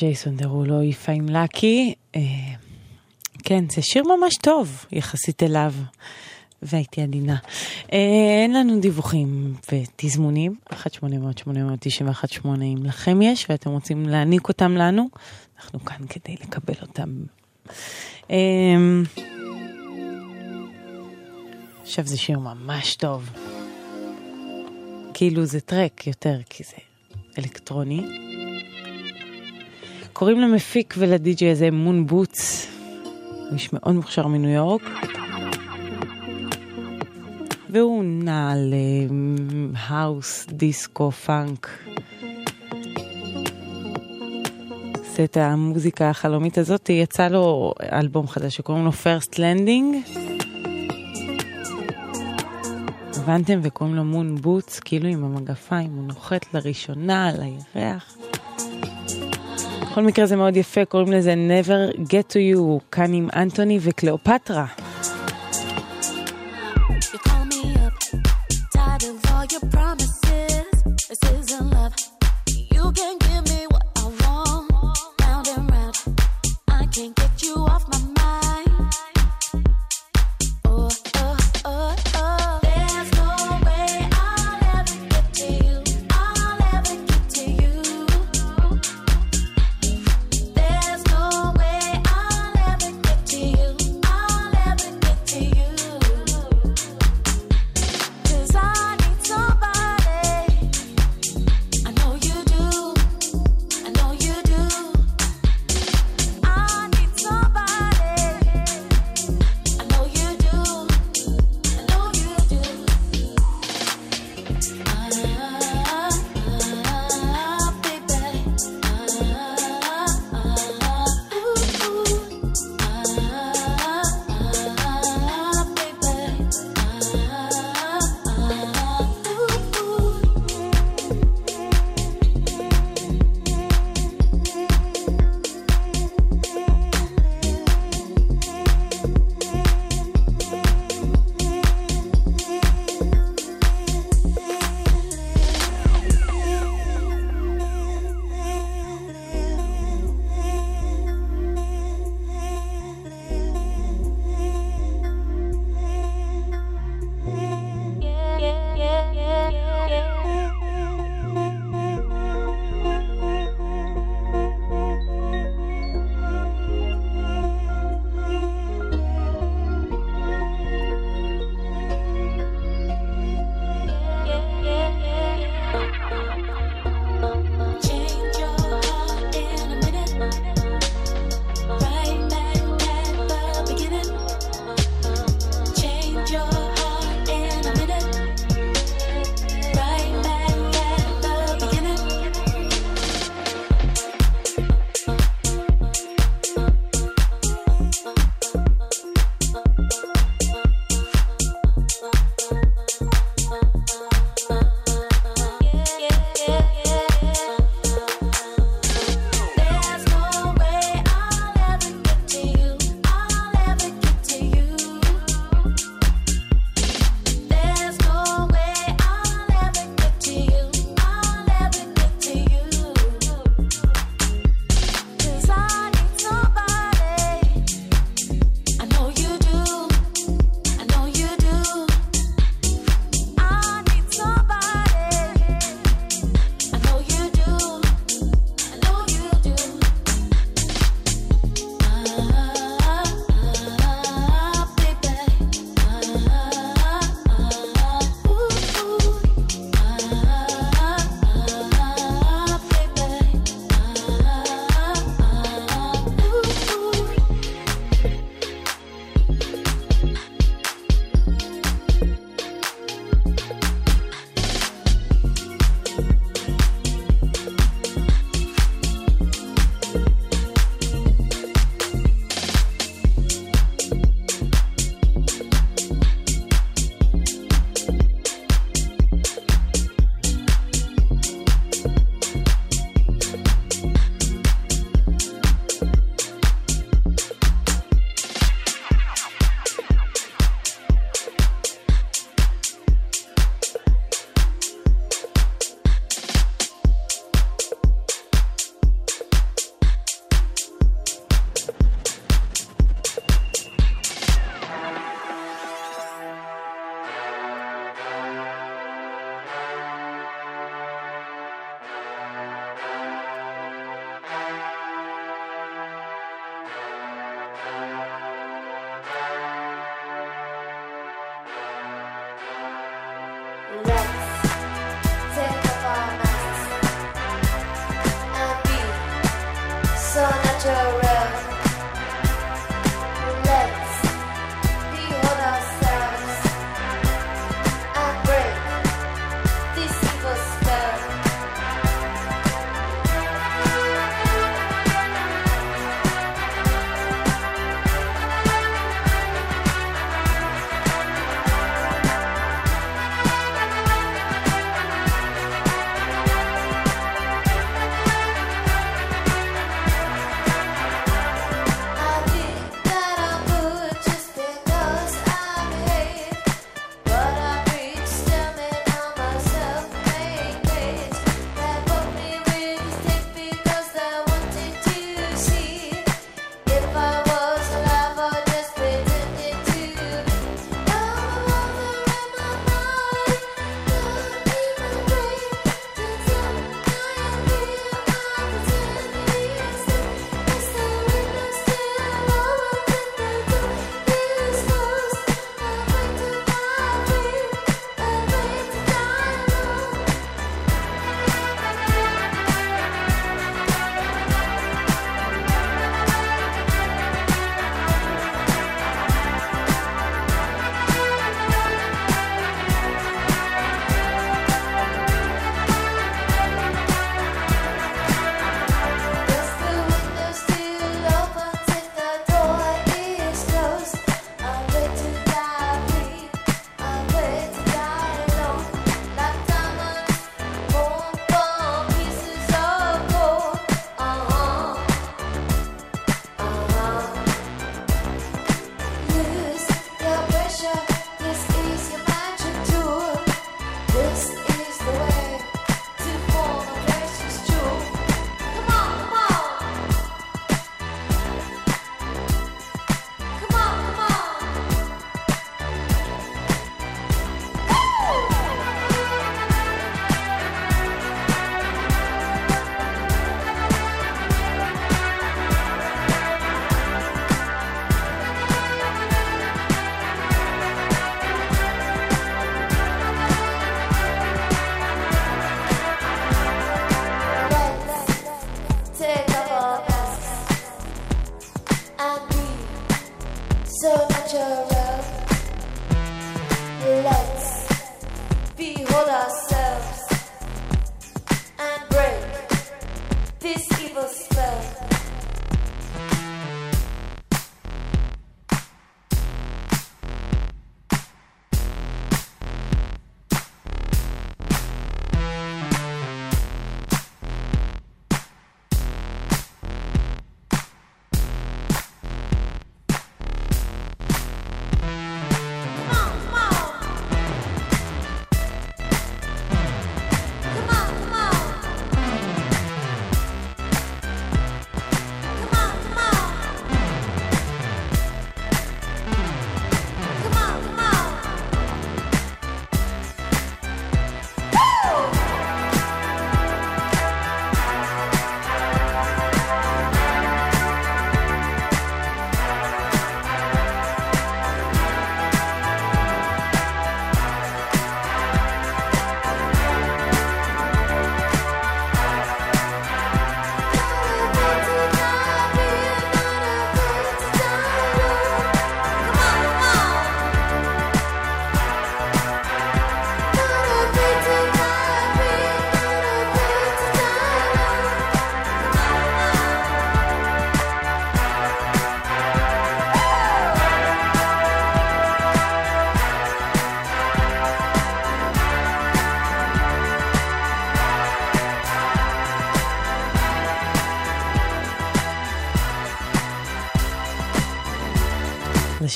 ג'ייסון דרולו, If I'm Lucky. אה, כן, זה שיר ממש טוב יחסית אליו, והייתי עדינה. אה, אין לנו דיווחים ותזמונים, 1-800-891-8 אם לכם יש ואתם רוצים להעניק אותם לנו, אנחנו כאן כדי לקבל אותם. אה, עכשיו זה שיר ממש טוב. כאילו זה track יותר, כי זה אלקטרוני. קוראים למפיק ולדי-ג'יי הזה Moon Boots, איש מאוד מוכשר מניו יורק. והוא נע על האוס, דיסקו, פאנק. את המוזיקה החלומית הזאת, יצא לו אלבום חדש שקוראים לו First Landing. הבנתם? וקוראים לו מון בוטס, כאילו עם המגפיים, הוא נוחת לראשונה על הירח. בכל מקרה זה מאוד יפה, קוראים לזה Never Get to You, כאן עם אנטוני וקליאופטרה. Can't get you off my mind.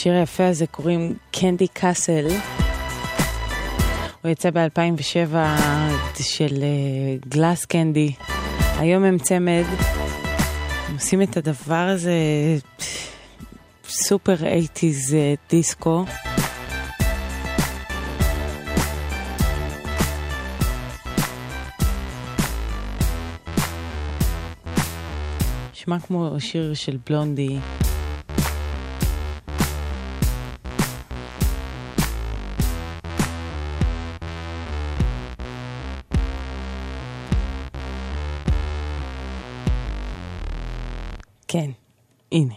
לשיר היפה הזה קוראים קנדי קאסל. הוא יצא ב-2007 של גלאס קנדי. היום הם צמד, הם עושים את הדבר הזה סופר 80's דיסקו. נשמע כמו שיר של בלונדי. הנה.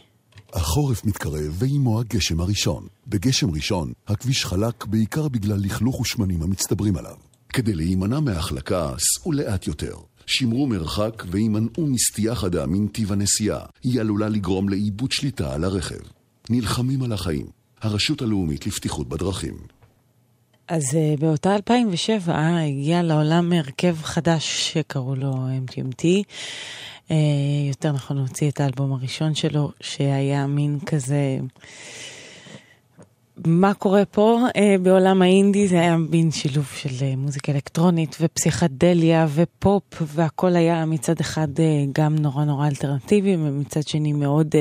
החורף מתקרב ועימו הגשם הראשון. בגשם ראשון, הכביש חלק בעיקר בגלל לכלוך ושמנים המצטברים עליו. כדי להימנע מהחלקה, סעו לאט יותר. שמרו מרחק והימנעו מסטייה חדה מנתיב הנסיעה. היא עלולה לגרום לאיבוד שליטה על הרכב. נלחמים על החיים. הרשות הלאומית לבטיחות בדרכים. אז uh, באותה 2007 הגיע לעולם הרכב חדש שקראו לו MGMT. Uh, יותר נכון הוציא את האלבום הראשון שלו, שהיה מין כזה... מה קורה פה uh, בעולם האינדי? זה היה מין שילוב של uh, מוזיקה אלקטרונית ופסיכדליה ופופ, והכל היה מצד אחד גם נורא נורא אלטרנטיבי, ומצד שני מאוד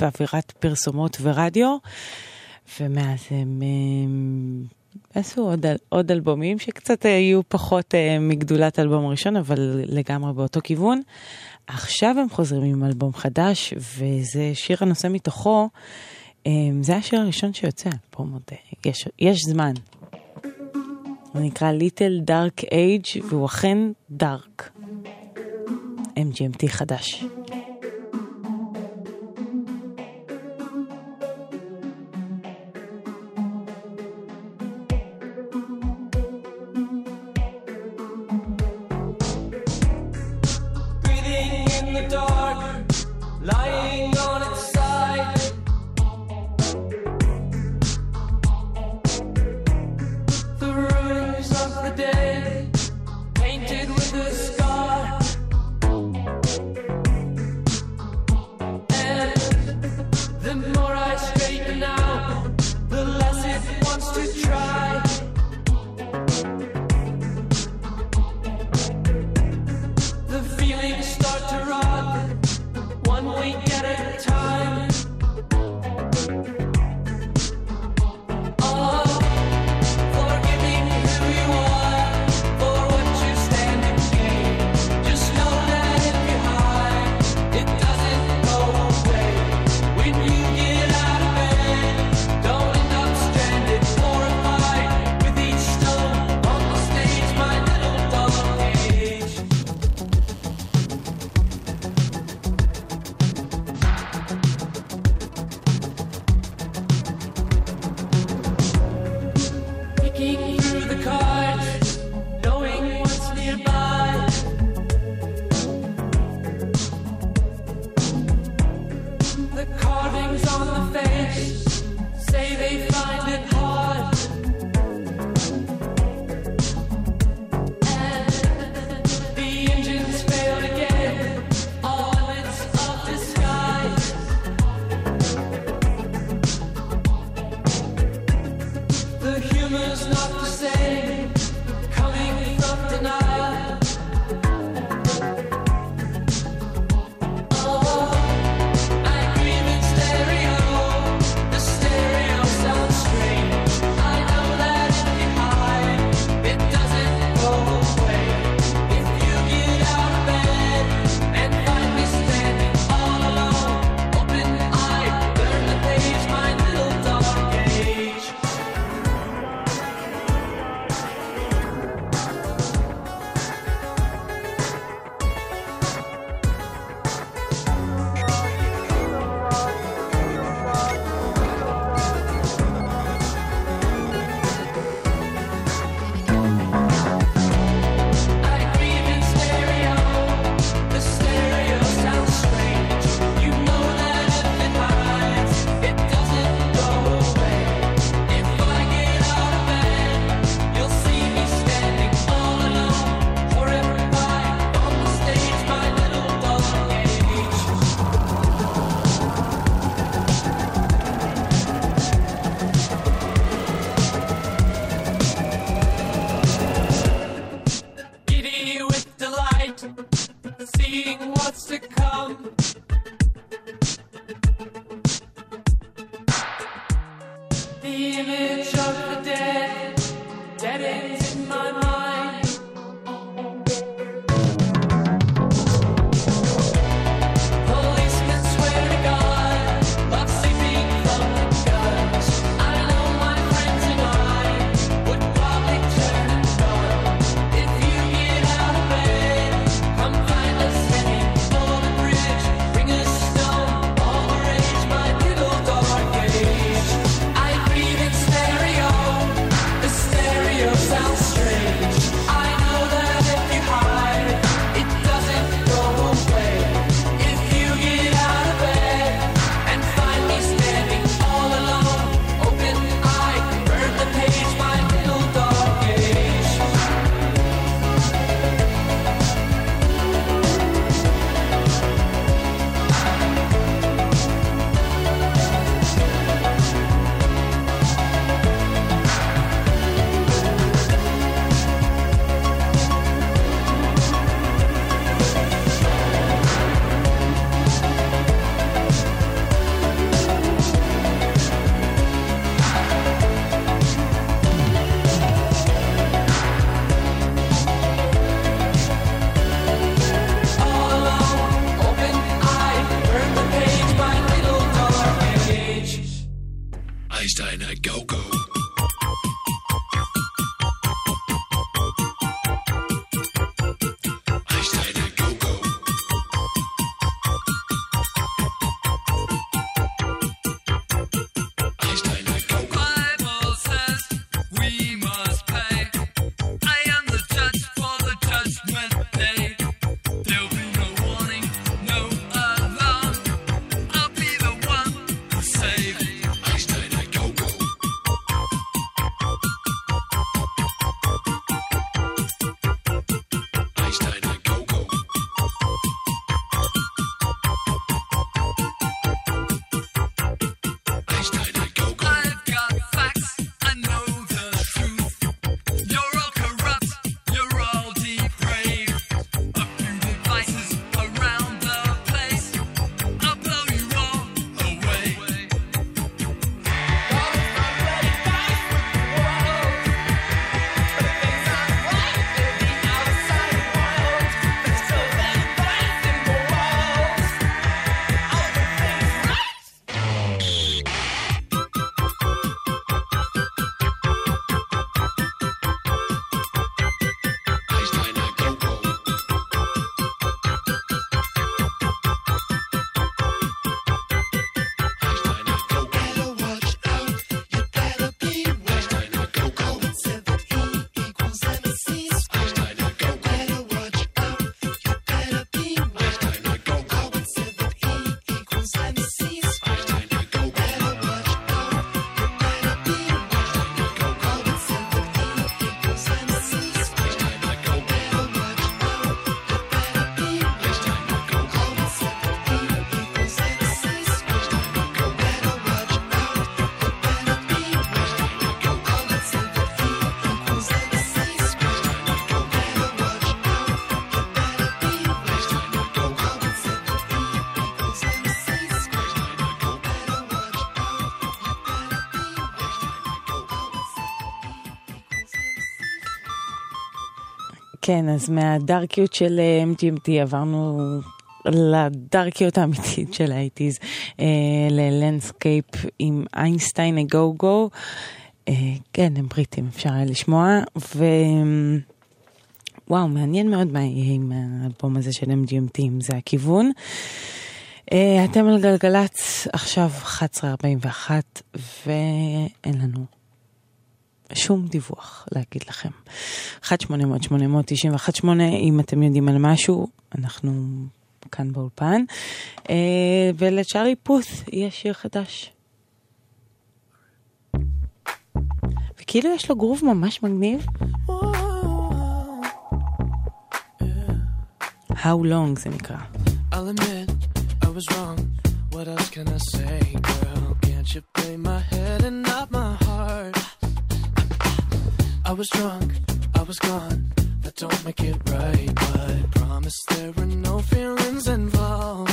באווירת פרסומות ורדיו. ומאז הם... עשו עוד, עוד אלבומים שקצת יהיו פחות מגדולת האלבום הראשון, אבל לגמרי באותו כיוון. עכשיו הם חוזרים עם אלבום חדש, וזה שיר הנושא מתוכו. Um, זה השיר הראשון שיוצא, פה מודה, יש, יש זמן. הוא נקרא Little Dark Age, והוא אכן דארק. MGMT חדש. כן, אז מהדארקיות של אה, MGMT עברנו לדארקיות האמיתית של האייטיז, אה, ל-Landscape עם Einstein A Go-Go. כן, הם בריטים, אפשר היה לשמוע. וואו, מעניין מאוד מה יהיה עם האלבום הזה של MGMT, אם זה הכיוון. אה, אתם על גלגלצ, עכשיו 11.41, ואין לנו שום דיווח להגיד לכם. 1-800-891-8, אם אתם יודעים על משהו, אנחנו כאן באולפן. אה, ולצ'ארי פות יש שיר חדש. וכאילו יש לו גרוב ממש מגניב. How long זה נקרא. I'll admit I was wrong. What else can I say, girl? Can't you play my head and not my heart? I was drunk, I was gone. That don't make it right, but I promise there were no feelings involved.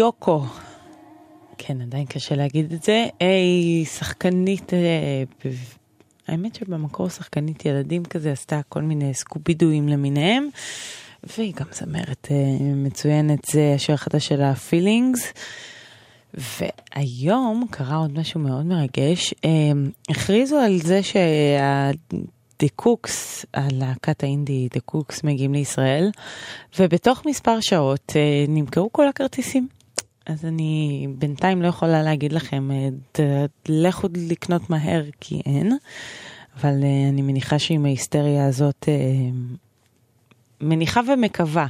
קיוקו. כן, עדיין קשה להגיד את זה. היא שחקנית, אה, האמת שבמקור שחקנית ילדים כזה, עשתה כל מיני סקובידואים למיניהם, והיא גם זמרת אה, מצוינת, זה השיר החדש שלה, Feelings. והיום קרה עוד משהו מאוד מרגש, אה, הכריזו על זה שה... The Kooks, הלהקת האינדי The Kooks מגיעים לישראל, ובתוך מספר שעות נמכרו כל הכרטיסים. אז אני בינתיים לא יכולה להגיד לכם, אה, לכו לקנות מהר כי אין, אבל אה, אני מניחה שעם ההיסטריה הזאת, אה, מניחה ומקווה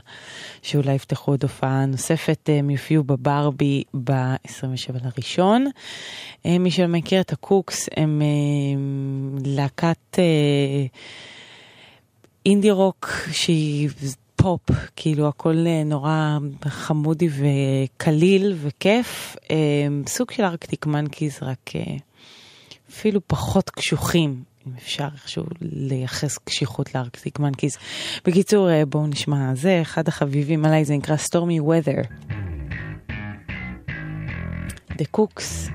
שאולי יפתחו עוד הופעה נוספת, הם יופיעו בברבי ב-27 לראשון. מי שלא מכיר את הקוקס, הם להקת אינדי רוק שהיא פופ, כאילו הכל אה, נורא חמודי וקליל וכיף. אה, סוג של Arctic Monkeys, רק אה, אפילו פחות קשוחים, אם אפשר איכשהו לייחס קשיחות ל-Arctic Monkeys. בקיצור, בואו נשמע, זה אחד החביבים עליי, זה נקרא Stormy Weather. The Kooks.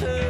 too.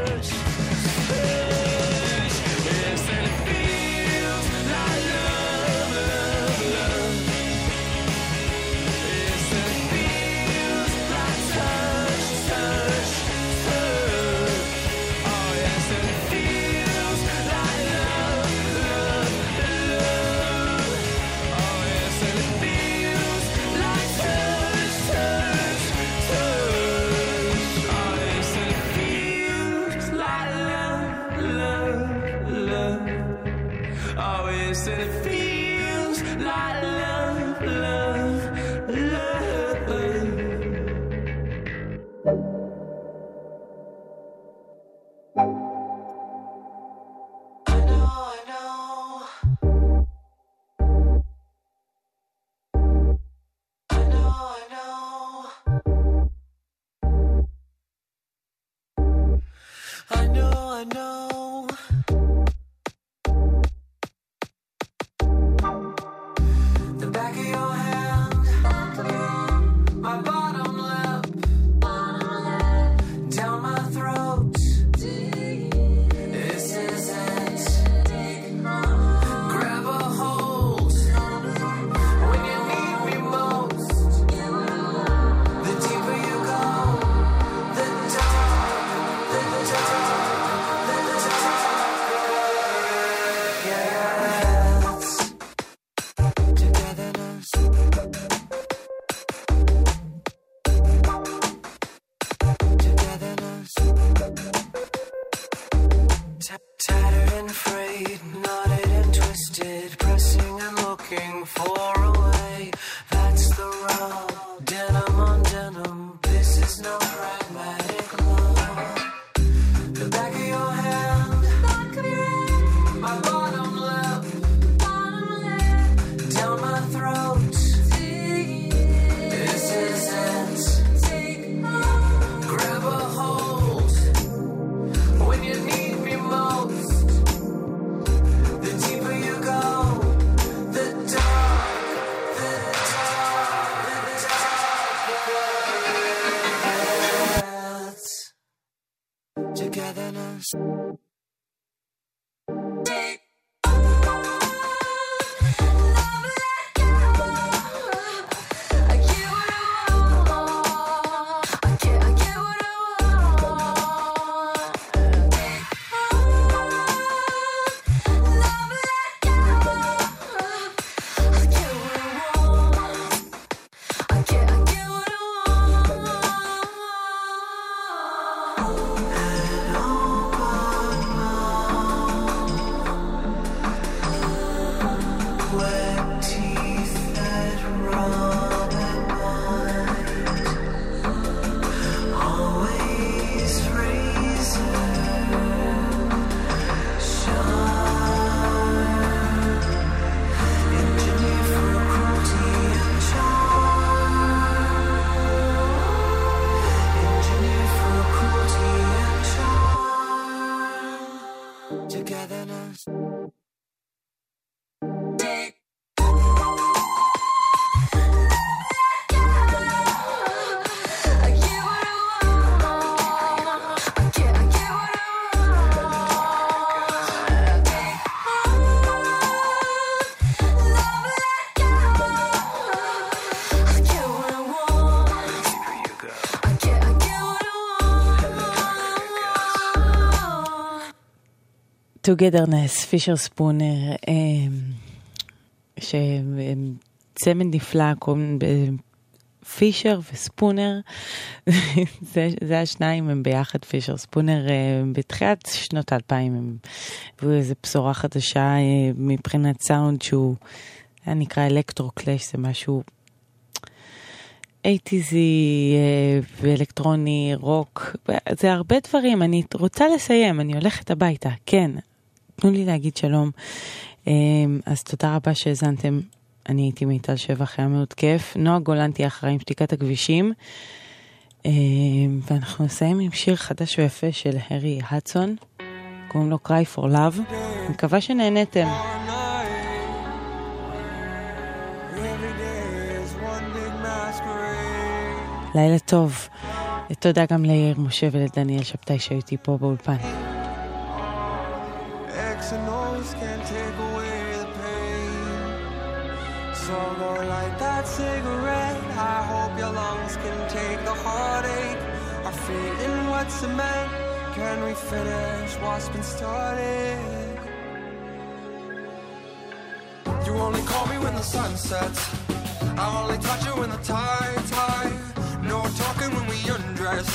Togetherness, פישר ספונר, שצמד נפלא, פישר וספונר, זה, זה השניים הם ביחד, פישר ספונר, אה, בתחילת שנות האלפיים הם הביאו איזו בשורה חדשה אה, מבחינת סאונד שהוא היה נקרא אלקטרו קלאש, זה משהו אייטיזי אה, ואלקטרוני, רוק, זה הרבה דברים, אני רוצה לסיים, אני הולכת הביתה, כן, תנו לי להגיד שלום. אה, אז תודה רבה שהאזנתם. אני הייתי מיטל שבח, היה מאוד כיף. נועה גולן תהיה אחראי עם שתיקת הכבישים. אה, ואנחנו נסיים עם שיר חדש ויפה של הרי הדסון, קוראים לו Cry for Love. אני מקווה שנהנתם. לילה טוב. תודה גם ליאיר משה ולדניאל שבתאי שהיו איתי פה באולפן. In cement. Can we finish what's been started? You only call me when the sun sets. I only touch you when the tide's high. No talking when we undress.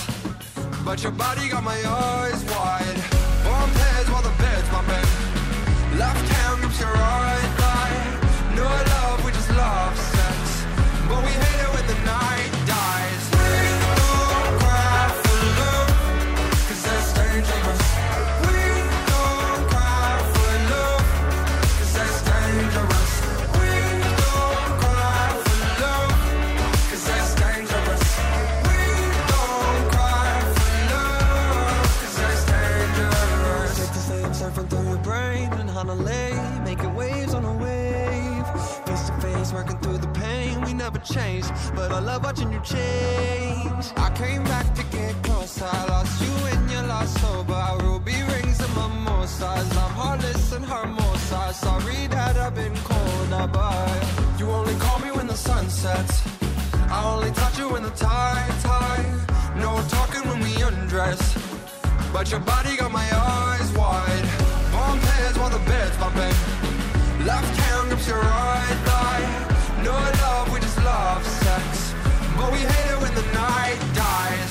But your body got my eyes wide. Warm heads while the bed's bumping. Left hand grips your right thigh. No love, we just love sex. But we hate changed, but I love watching you change. I came back to get closer. I lost you in your lost sober. Ruby rings and mimosas. I'm heartless and hermosa. Sorry that I've been colder, but you only call me when the sun sets. I only touch you when the tide, tide. No talking when we undress. But your body got my eyes wide. Bump heads while the bed's bumping. Left we hate it when the night dies.